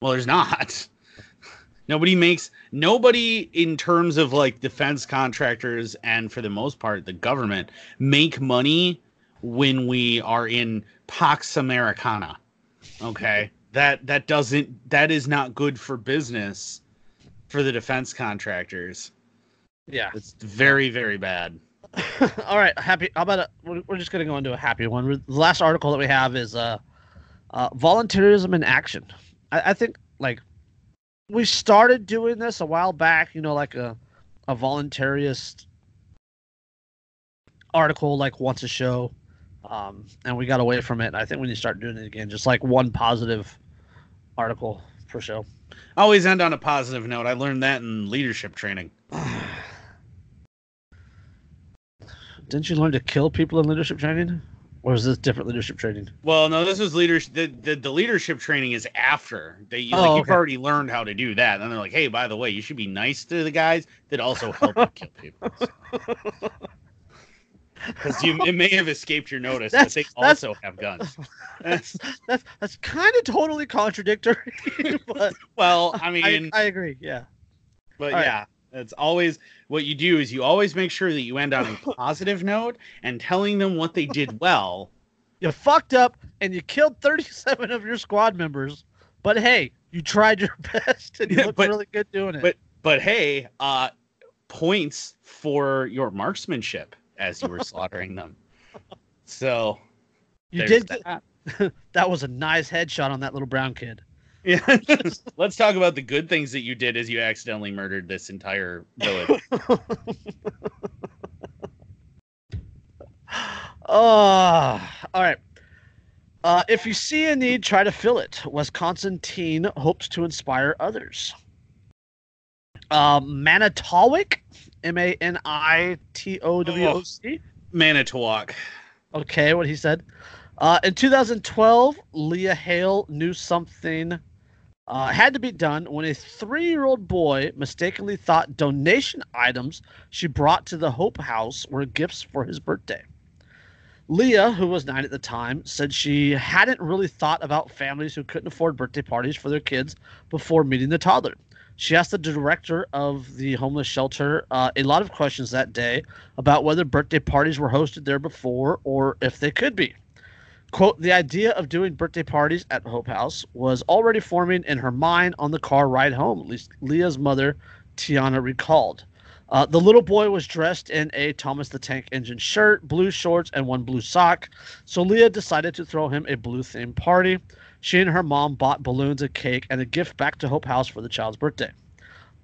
Well, there's not. Nobody makes nobody in terms of like defense contractors and for the most part the government make money when we are in Pax Americana. Okay? That that doesn't that is not good for business for the defense contractors. Yeah. It's very very bad. All right, happy. How about a, we're, we're just gonna go into a happy one. The last article that we have is uh, uh volunteerism in action. I, I think like we started doing this a while back. You know, like a a voluntarist article, like once a show, um, and we got away from it. I think we need to start doing it again, just like one positive article per show. Always end on a positive note. I learned that in leadership training. Didn't you learn to kill people in leadership training? Or is this different leadership training? Well, no, this was leadership. The, the, the leadership training is after they Oh, like you've already learned how to do that. And they're like, hey, by the way, you should be nice to the guys that also help you kill people. Because you it may have escaped your notice, That's- but they also have guns. That's- That's that's kind of totally contradictory, but well, I I, mean, I agree. Yeah. but all right. yeah, it's always what you do is you always make sure that you end on a positive note and telling them what they did well. You fucked up and you killed 37 of your squad members, but hey, you tried your best and you Yeah, looked but- really good doing it. but- But hey, uh, points for your marksmanship as you were slaughtering them. So you did. that. Get, that was a nice headshot on that little brown kid. Yeah. Let's talk about the good things that you did as you accidentally murdered this entire village. Oh, all right. Uh, if you see a need, try to fill it. Wisconsin teen hopes to inspire others. Uh, Manitowoc, M A N I T O W O C. Manitowoc. Okay, what he said. Uh, in 2012, Leah Hale knew something uh, had to be done when a three year old boy mistakenly thought donation items she brought to the Hope House were gifts for his birthday. Leah, who was nine at the time, said she hadn't really thought about families who couldn't afford birthday parties for their kids before meeting the toddler. She asked the director of the homeless shelter uh, a lot of questions that day about whether birthday parties were hosted there before or if they could be. Quote, the idea of doing birthday parties at Hope House was already forming in her mind on the car ride home, at least Leah's mother, Tiana, recalled. Uh, the little boy was dressed in a Thomas the Tank Engine shirt, blue shorts, and one blue sock. So Leah decided to throw him a blue themed party. She and her mom bought balloons, a cake, and a gift back to Hope House for the child's birthday.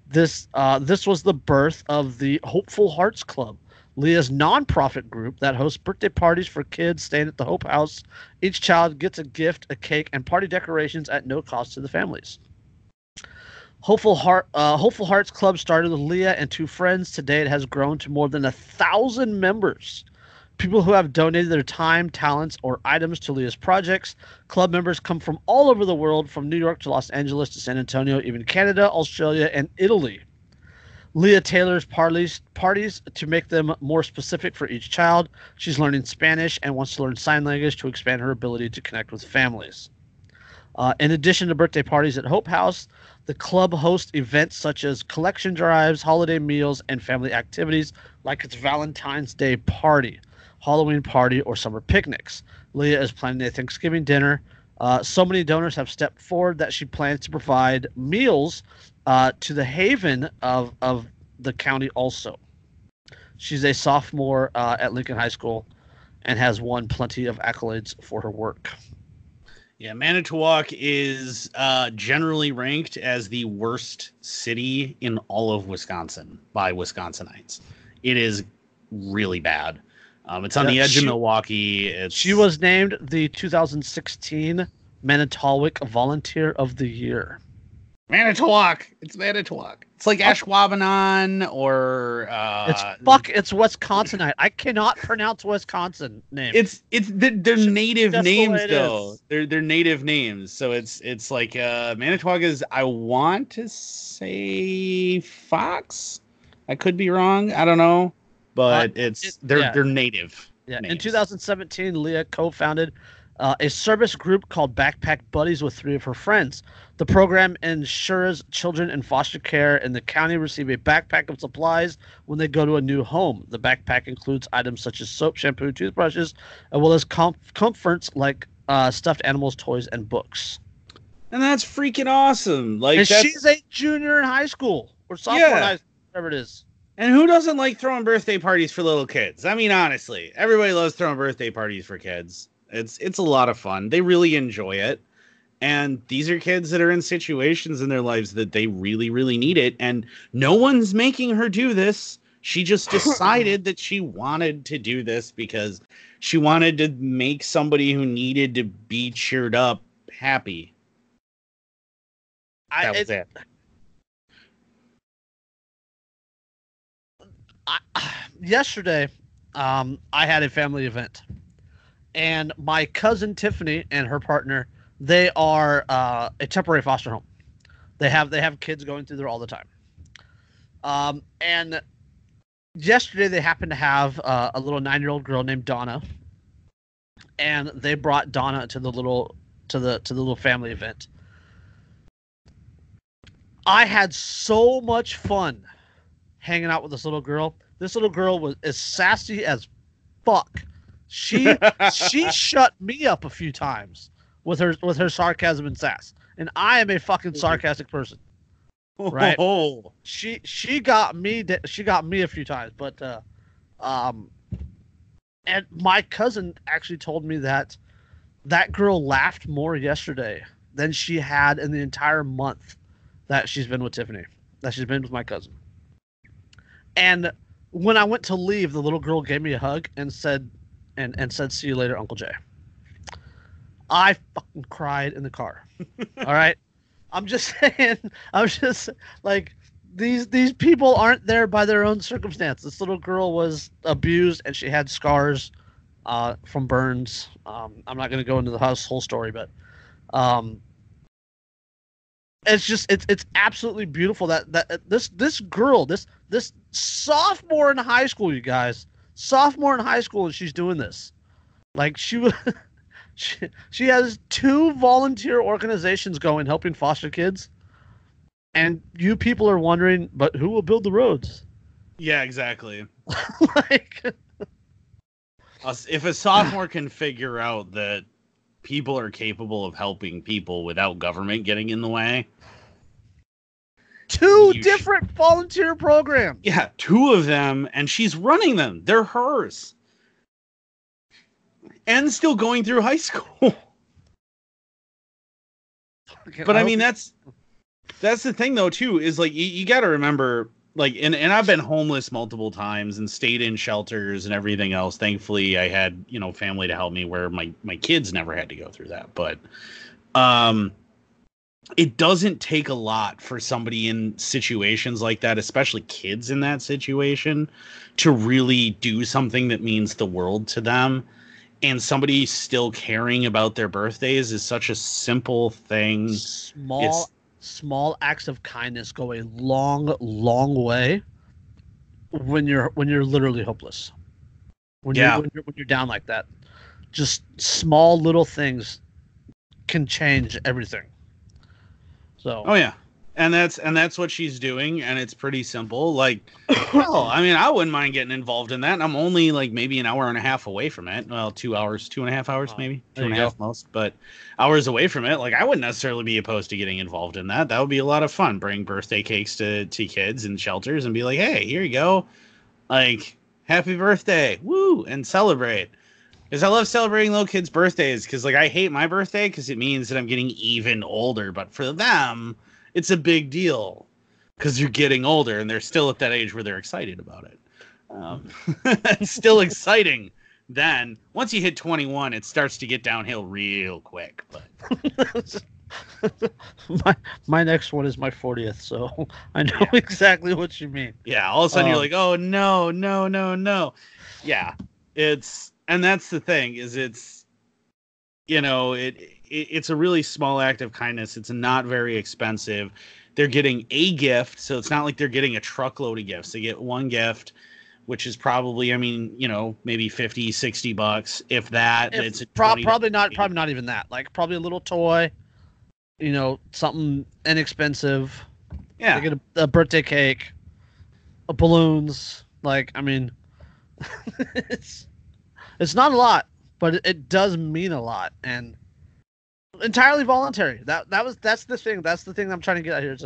This uh, this was the birth of the Hopeful Hearts Club, Leah's nonprofit group that hosts birthday parties for kids staying at the Hope House. Each child gets a gift, a cake, and party decorations at no cost to the families. Hopeful Heart uh, Hopeful Hearts Club started with Leah and two friends. Today, it has grown to more than a thousand members. People who have donated their time, talents, or items to Leah's projects. Club members come from all over the world, from New York to Los Angeles to San Antonio, even Canada, Australia, and Italy. Leah tailors parties, parties to make them more specific for each child. She's learning Spanish and wants to learn sign language to expand her ability to connect with families. Uh, in addition to birthday parties at Hope House, the club hosts events such as collection drives, holiday meals, and family activities like its Valentine's Day party, Halloween party, or summer picnics. Leah is planning a Thanksgiving dinner. Uh, so many donors have stepped forward that she plans to provide meals uh, to the haven of, of the county also. She's a sophomore uh, at Lincoln High School and has won plenty of accolades for her work. Yeah, Manitowoc is uh, generally ranked as the worst city in all of Wisconsin by Wisconsinites. It is really bad. Um, it's on Yeah, the edge she- of Milwaukee. It's, She was named the 2016 Manitowoc Volunteer of the Year. Manitowoc. It's Manitowoc. It's like Ashwaubenon or uh, It's fuck. It's Wisconsinite. I cannot pronounce Wisconsin name. It's it's the, they're native That's the way names it though. is. They're they're native names. So it's it's like uh Manitowoc is I want to say Fox. I could be wrong. I don't know. But Uh, it's it- they're yeah. they're native. Yeah, in 2017, Leah co-founded uh, a service group called Backpack Buddies with three of her friends. The program ensures children in foster care in the county receive a backpack of supplies when they go to a new home. The backpack includes items such as soap, shampoo, toothbrushes, as well as com- comforts like uh, stuffed animals, toys, and books. and that's freaking awesome. Like that's, she's a junior in high school or sophomore in high school, whatever it is. And who doesn't like throwing birthday parties for little kids? I mean, honestly, everybody loves throwing birthday parties for kids. It's it's a lot of fun. They really enjoy it. And these are kids that are in situations in their lives that they really, really need it. And no one's making her do this. She just decided that she wanted to do this because she wanted to make somebody who needed to be cheered up happy. I, That was it- it. I, yesterday, um, I had a family event, and my cousin Tiffany and her partner, they are uh, a temporary foster home. They have they have kids going through there all the time. Um, and yesterday they happened to have uh, a little nine year old girl named Donna, and they brought Donna to the little to the to the little family event. I had so much fun hanging out with this little girl. This little girl was as sassy as fuck. She she shut me up a few times with her with her sarcasm and sass. And I am a fucking sarcastic person. Right. Oh, She she got me she got me a few times, but uh um and my cousin actually told me that that girl laughed more yesterday than she had in the entire month that she's been with Tiffany. That she's been with my cousin. And when I went to leave, the little girl gave me a hug and said and and said, "See you later, Uncle Jay." I fucking cried in the car. All right, I'm just saying. I'm just like these these people aren't there by their own circumstance. This little girl was abused and she had scars uh, from burns. Um, I'm not going to go into the whole story, but um, it's just it's it's absolutely beautiful that that this this girl this this sophomore in high school, you guys, sophomore in high school, and she's doing this. Like she was. She, she has two volunteer organizations going helping foster kids and you people are wondering but who will build the roads yeah, exactly. like if a sophomore can figure out that people are capable of helping people without government getting in the way, two You different volunteer programs yeah, two of them, and she's running them. They're hers. And still going through high school. But I mean, that's that's the thing though too is like you, you got to remember like and, and I've been homeless multiple times and stayed in shelters and everything else. Thankfully, I had you know family to help me where my my kids never had to go through that. But um, it doesn't take a lot for somebody in situations like that, especially kids in that situation, to really do something that means the world to them and somebody still caring about their birthdays is such a simple thing. small It's- small acts of kindness go a long long way when you're when you're literally hopeless when Yeah. you're when you're, when you're down like that just small little things can change everything so Oh yeah. And that's and that's what she's doing and it's pretty simple. Like well, I mean, I wouldn't mind getting involved in that. And I'm only like maybe an hour and a half away from it. Well, two hours, two and a half hours Oh, maybe. two and a half there and a you half most, but hours away from it. Like I wouldn't necessarily be opposed to getting involved in that. That would be a lot of fun. Bring birthday cakes to, to kids and shelters and be like, hey, here you go. Like, happy birthday. Woo! And celebrate. Because I love celebrating little kids' birthdays. Because like I hate my birthday because it means that I'm getting even older. But for them, it's a big deal because you're getting older and they're still at that age where they're excited about it. Um, it's still exciting. Then once you hit 21, it starts to get downhill real quick. But my my next one is my 40th so i know exactly what you mean yeah, all of a sudden you're Um, like, oh no, no, no, no. Yeah, it's and that's the thing is it's you know it, it it's a really small act of kindness. It's not very expensive. They're getting a gift, so it's not like they're getting a truckload of gifts. They get one gift, which is probably, I mean, you know, maybe 50, 60 bucks, if that. If- it's Pro- probably not. Probably not even that. Like probably a little toy. You know, something inexpensive. Yeah. They get a, a birthday cake, a balloons. Like I mean, it's it's not a lot, but it, it does mean a lot and entirely voluntary. That that was that's the thing. That's the thing I'm trying to get out here. It's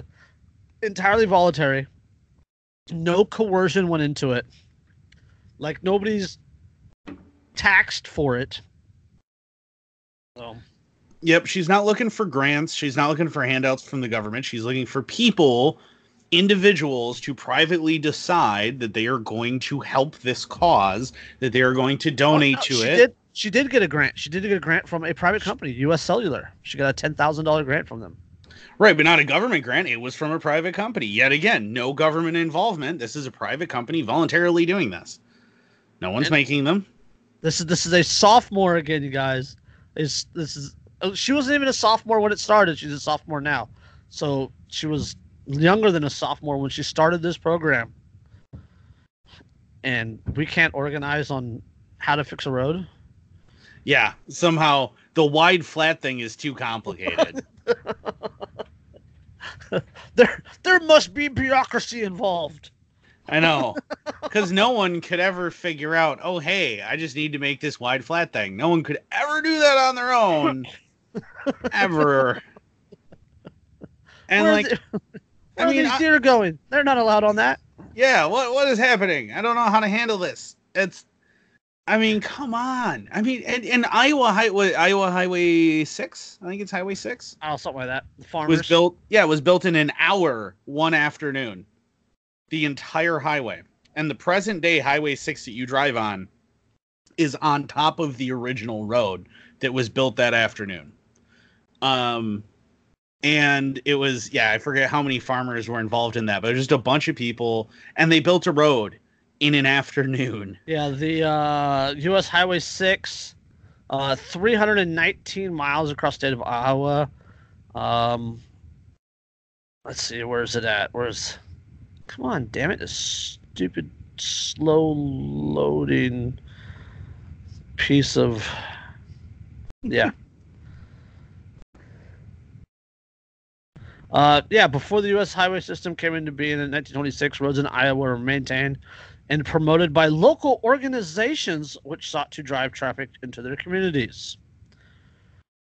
entirely voluntary. No coercion went into it. Like nobody's taxed for it. So Yep, she's not looking for grants. She's not looking for handouts from the government. She's looking for people, individuals, to privately decide that they are going to help this cause, that they are going to oh, donate Oh, no, to she it. Did, she did get a grant. She did get a grant from a private company, U.S. Cellular. She got a ten thousand dollar grant from them. Right, but not a government grant. It was from a private company. Yet again, no government involvement. This is a private company voluntarily doing this. No one's And- making them. This is this is a sophomore again, you guys. Is this is oh, she wasn't even a sophomore when it started. She's a sophomore now, so she was younger than a sophomore when she started this program. And we can't organize on how to fix a road. Yeah, somehow the wide flat thing is too complicated. There there must be bureaucracy involved. I know. Because no one could ever figure out, oh, hey, I just need to make this wide flat thing. No one could ever do that on their own. ever. And like, I where are mean, these I- going? They're not allowed on that. yeah, what what is happening? I don't know how to handle this. It's I mean, come on. I mean, and, and Iowa Highway Iowa Highway six, I think it's Highway six. Oh, something like that. The farmers. was built yeah it was built in an hour one afternoon the entire highway and the present day highway 6 that you drive on is on top of the original road that was built that afternoon um and it was yeah i forget how many farmers were involved in that but just a bunch of people and they built a road in an afternoon Yeah, the uh, U.S. Highway 6, uh, 319 miles across state of Iowa. Um, let's see, where's it at? Where's. Come on, damn it, this stupid slow loading piece of. Yeah. Uh, yeah, before the U.S. highway system came into being in 1926, roads in Iowa were maintained and promoted by local organizations which sought to drive traffic into their communities.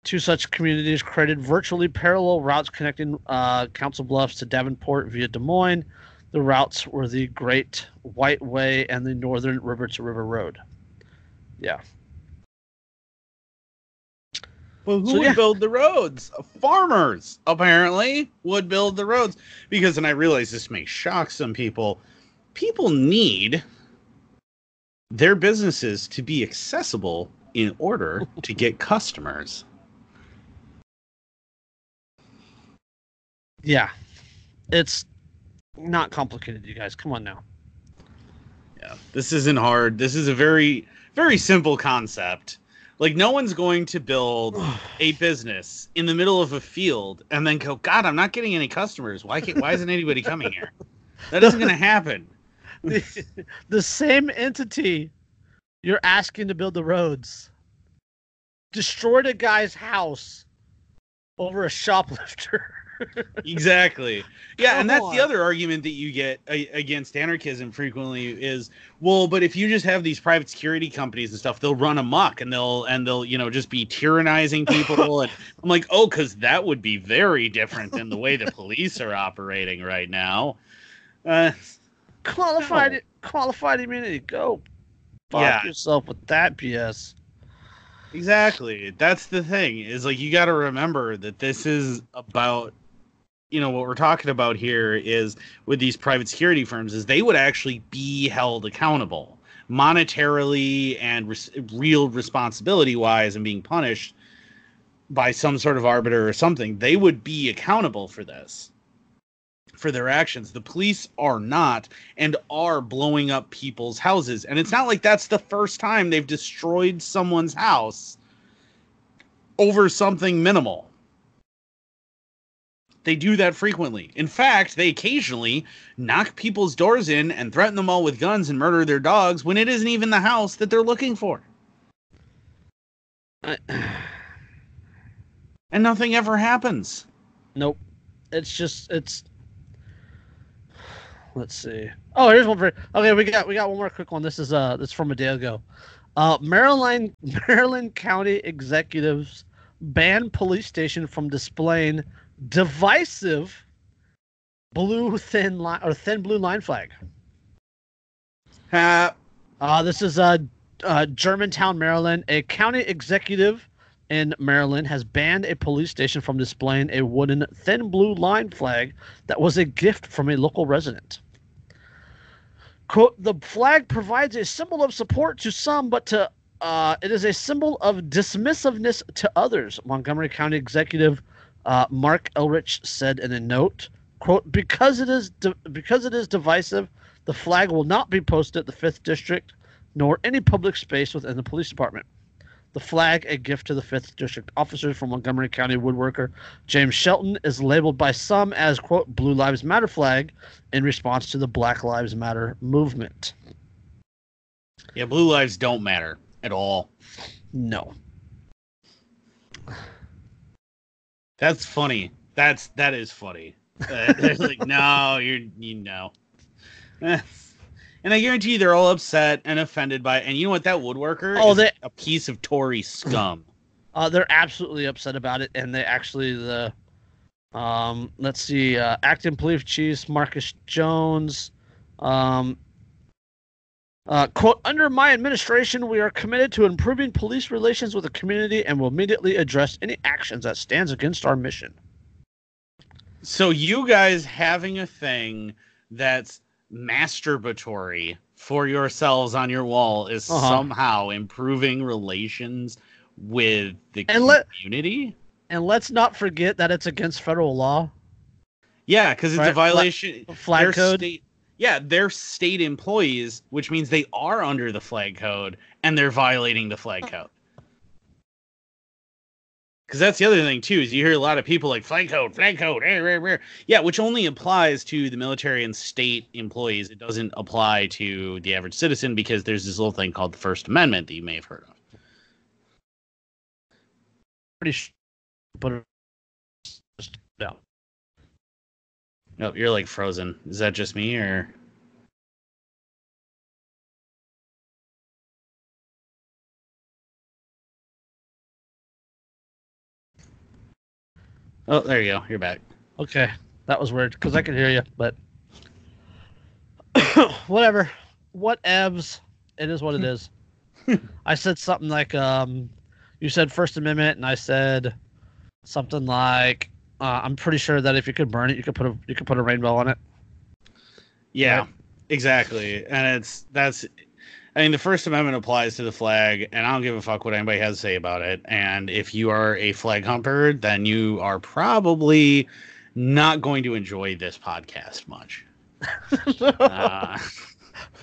Two such communities created virtually parallel routes connecting uh, Council Bluffs to Davenport via Des Moines. The routes were the Great White Way and the Northern River to River Road. Yeah. Well, who So, would yeah. build the roads? Farmers, apparently, would build the roads. Because, and I realize this may shock some people, people need their businesses to be accessible in order to get customers. Yeah. It's not complicated, you guys. Come on now. Yeah, this isn't hard. This is a very, very simple concept. Like, no one's going to build a business in the middle of a field and then go, God, I'm not getting any customers. Why can't, why isn't anybody coming here? That isn't going to happen. the, the same entity you're asking to build the roads destroyed a guy's house over a shoplifter. Exactly yeah and Come that's the other argument that you get a- against anarchism frequently is well but if you just have these private security companies and stuff they'll run amok and they'll and they'll you know just be tyrannizing people and i'm like oh because that would be very different than the way the police are operating right now uh, qualified No. qualified immunity. Go fuck Yeah. yourself with that BS. Exactly. That's the thing is like you got to remember that this is about you know what we're talking about here is with these private security firms is they would actually be held accountable monetarily and res- real responsibility wise and being punished by some sort of arbiter or something. They would be accountable for this. For their actions. The police are not and are blowing up people's houses. And it's not like that's the first time they've destroyed someone's house over something minimal. They do that frequently. In fact, they occasionally knock people's doors in and threaten them all with guns and murder their dogs when it isn't even the house that they're looking for. I, And nothing ever happens. nope. It's just it's. Let's see. Oh, here's one for. Okay, we got we got one more quick one. This is uh this is from a day ago. Uh, Maryland Maryland County executives ban police station from displaying divisive blue thin line or thin blue line flag. Ha- Uh, this is uh, uh, Germantown, Maryland. A county executive in Maryland has banned a police station from displaying a wooden thin blue line flag that was a gift from a local resident. Quote, the flag provides a symbol of support to some, but to uh, it is a symbol of dismissiveness to others, Montgomery County Executive uh, Marc Elrich said in a note. Quote, because it is di- because it is divisive, the flag will not be posted at the 5th District nor any public space within the police department. The flag, a gift to the 5th District officers from Montgomery County woodworker James Shelton, is labeled by some as, quote, Blue Lives Matter flag in response to the Black Lives Matter movement. yeah, blue lives don't matter at all. No. That's funny. That's that is funny. Uh, they're like, no, you're you know. And I guarantee you they're all upset and offended by it. And you know what? That woodworker Oh, is they- a piece of Tory scum. Uh, they're absolutely upset about it, and they actually the um, let's see, uh, acting police chief Marcus Jones, um, uh, quote: Under my administration, we are committed to improving police relations with the community, and will immediately address any actions that stands against our mission. So you guys having a thing that's masturbatory for yourselves on your wall is Uh-huh. somehow improving relations with the And let- community? And let's not forget that it's against federal law, Yeah, because it's Right, a violation. flag They're code. State, yeah, they're state employees, which means they are under the flag code and they're violating the flag code. Because that's the other thing too is you hear a lot of people like flag code, flag code, rah, rah, rah." yeah, which only applies to the military and state employees. It doesn't apply to the average citizen because there's this little thing called the First Amendment that you may have heard of. Pretty sure, but no. Nope, you're like frozen. Is that just me or? Oh, there you go. You're back. Okay, that was weird because I could hear you, but whatever. What evs? It is what it is. I said something like, um, you said First Amendment, and I said something like, uh, I'm pretty sure that if you could burn it, you could put a you could put a rainbow on it. Yeah, Right. exactly. And it's that's I mean the First Amendment applies to the flag and I don't give a fuck what anybody has to say about it. And if you are a flag humper, then you are probably not going to enjoy this podcast much. Uh,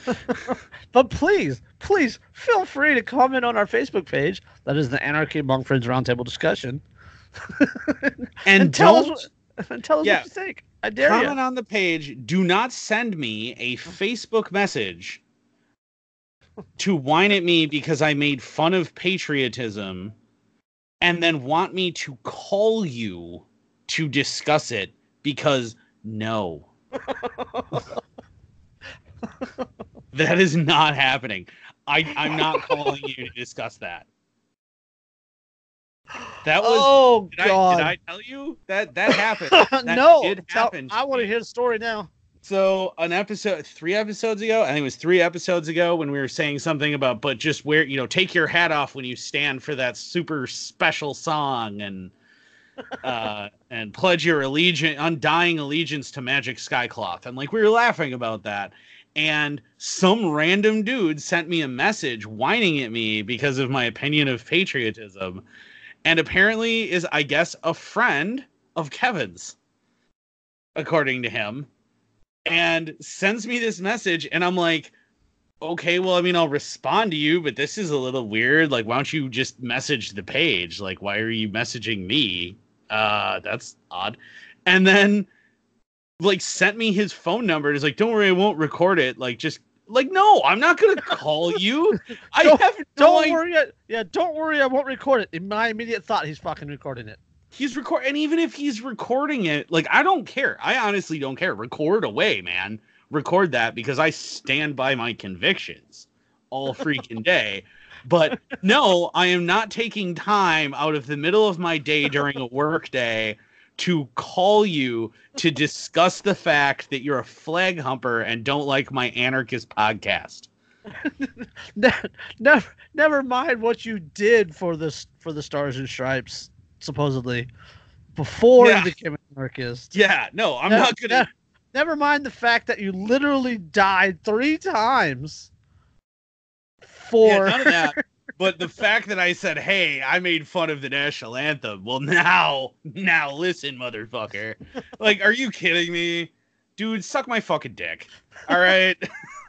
but please, please feel free to comment on our Facebook page. That is the Anarchy Among Friends Roundtable discussion. and, tell us, what- tell us Yeah. what you think. I dare comment you. on the page. Do not send me a Facebook message to whine at me because I made fun of patriotism and then want me to call you to discuss it because no. that is not happening. I, I'm not calling you to discuss that. That was oh did, I, God! did I tell you that that happened? That no, did tell- happen. I want to hear the story now. So an episode, three episodes ago, I think it was three episodes ago, when we were saying something about, but just wear, you know, take your hat off when you stand for that super special song, and uh, and pledge your allegiance, undying allegiance to Magic Skycloth, and like we were laughing about that, and some random dude sent me a message whining at me because of my opinion of patriotism, and apparently is, I guess, a friend of Kevin's, according to him and sends me this message and i'm like okay well i mean i'll respond to you but this is a little weird like why don't you just message the page like why are you messaging me uh that's odd and then like sent me his phone number. And is like, don't worry, I won't record it. Like, just like, no, I'm not gonna call you. I Don't- have no Don't worry. I- Yeah, don't worry. I won't record it. In my immediate thought, he's fucking recording it. He's record, and even if he's recording it, like, I don't care. I honestly don't care. Record away, man. Record that because I stand by my convictions all freaking day. But no, I am not taking time out of the middle of my day during a work day to call you to discuss the fact that you're a flag humper and don't like my anarchist podcast. Never, never mind what you did for this for the Stars and Stripes, supposedly, before Yeah. you became an anarchist. Yeah, no, I'm Ne- not gonna. ne- never mind the fact that you literally died three times Yeah, for. none of that. But the fact that I said, "Hey, I made fun of the national anthem," well, now, now listen, motherfucker. Like, are you kidding me, dude? Suck my fucking dick. All right.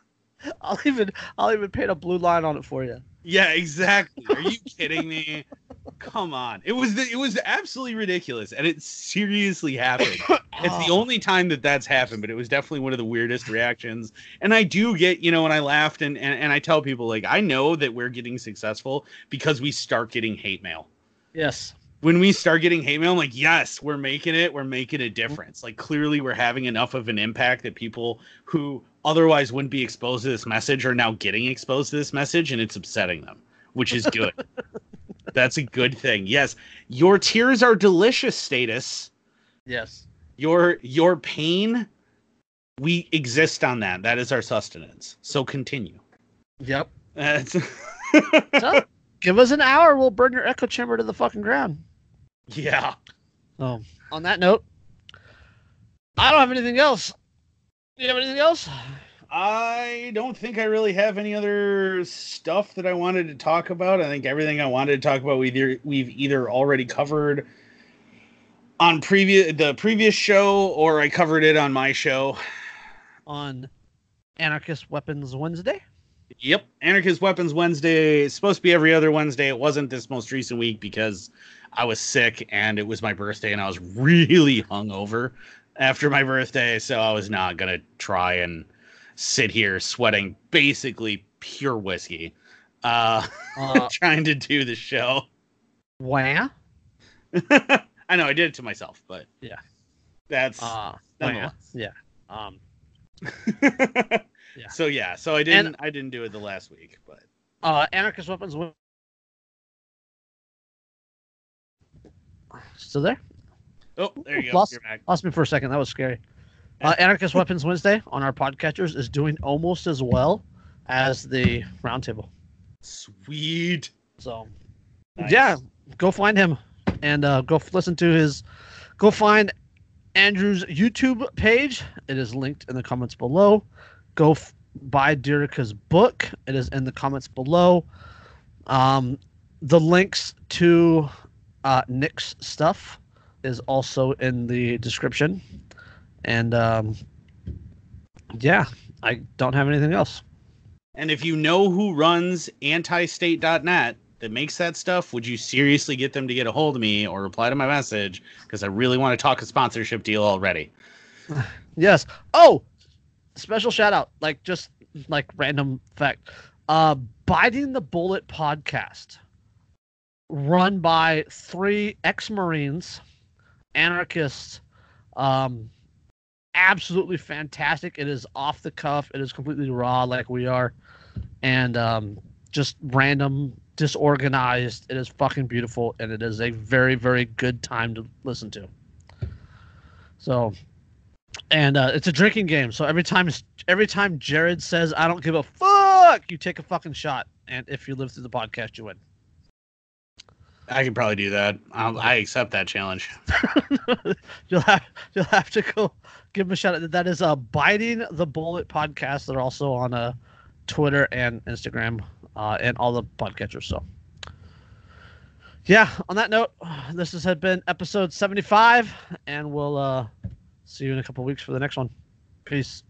I'll even I'll even paint a blue line on it for you. yeah, exactly. Are you kidding me? Come on. It was the, it was absolutely ridiculous, and it seriously happened. It's the only time that that's happened, but it was definitely one of the weirdest reactions. And I do get, you know, when I laughed and, and, and I tell people, like, I know that we're getting successful because we start getting hate mail. yes. When we start getting hate mail, I'm like, yes, we're making it. We're making a difference. Like, clearly, we're having enough of an impact that people who otherwise wouldn't be exposed to this message are now getting exposed to this message, and it's upsetting them, which is good. That's a good thing. Yes, your tears are delicious, status Yes. your your pain we exist on that that is our sustenance so continue Yep. That's- So, give us an hour. We'll burn your echo chamber to the fucking ground. yeah So, on that note, I don't have anything else. Do you have anything else? I don't think i really have any other stuff that i wanted to talk about i think everything i wanted to talk about we either we've either already covered on previous the previous show or i covered it on my show On Anarchist Weapons Wednesday? Yep. Anarchist Weapons Wednesday. It's supposed to be every other Wednesday. It wasn't this most recent week because I was sick and it was my birthday and I was really hungover after my birthday. So I was not going to try and sit here sweating basically pure whiskey, uh, Uh, trying to do the show. wah? I know I did it to myself, but Yeah. that's Uh. Yeah. Um, yeah. So yeah, so I didn't I didn't do it the last week, but uh, Anarchist Weapons Still there? oh, there you go. Lost- Lost me for a second. That was scary. Uh, Anarchist Weapons Wednesday on our podcatchers is doing almost as well as the roundtable. Sweet. So Nice. yeah, go find him and uh, go f- listen to his. Go find Andrew's YouTube page. It is linked in the comments below. Go f- buy Dirica's book. It is in the comments below. Um, the links to uh, Nick's stuff is also in the description. And um, yeah, I don't have anything else. And if you know who runs antistate.net that makes that stuff, would you seriously get them to get a hold of me or reply to my message? Because I really want to talk a sponsorship deal already. Yes. Oh, special shout out, like just like random fact. Uh Biting the Bullet podcast run by three ex-marines, anarchists. Um absolutely fantastic. It is off the cuff. It is completely raw like we are and um just random disorganized. It is fucking beautiful and it is a very very good time to listen to. So and uh, it's a drinking game. So every time every time Jared says I don't give a fuck, you take a fucking shot, and if you live through the podcast, you win. I can probably do that. I'll, I accept that challenge. you'll have you'll have to go give him a shout out. That is uh, biting the bullet podcast. They're also on uh, Twitter and Instagram uh, and all the podcatchers. So yeah. On that note, this has been episode seventy five, and we'll uh, see you in a couple weeks for the next one. Peace.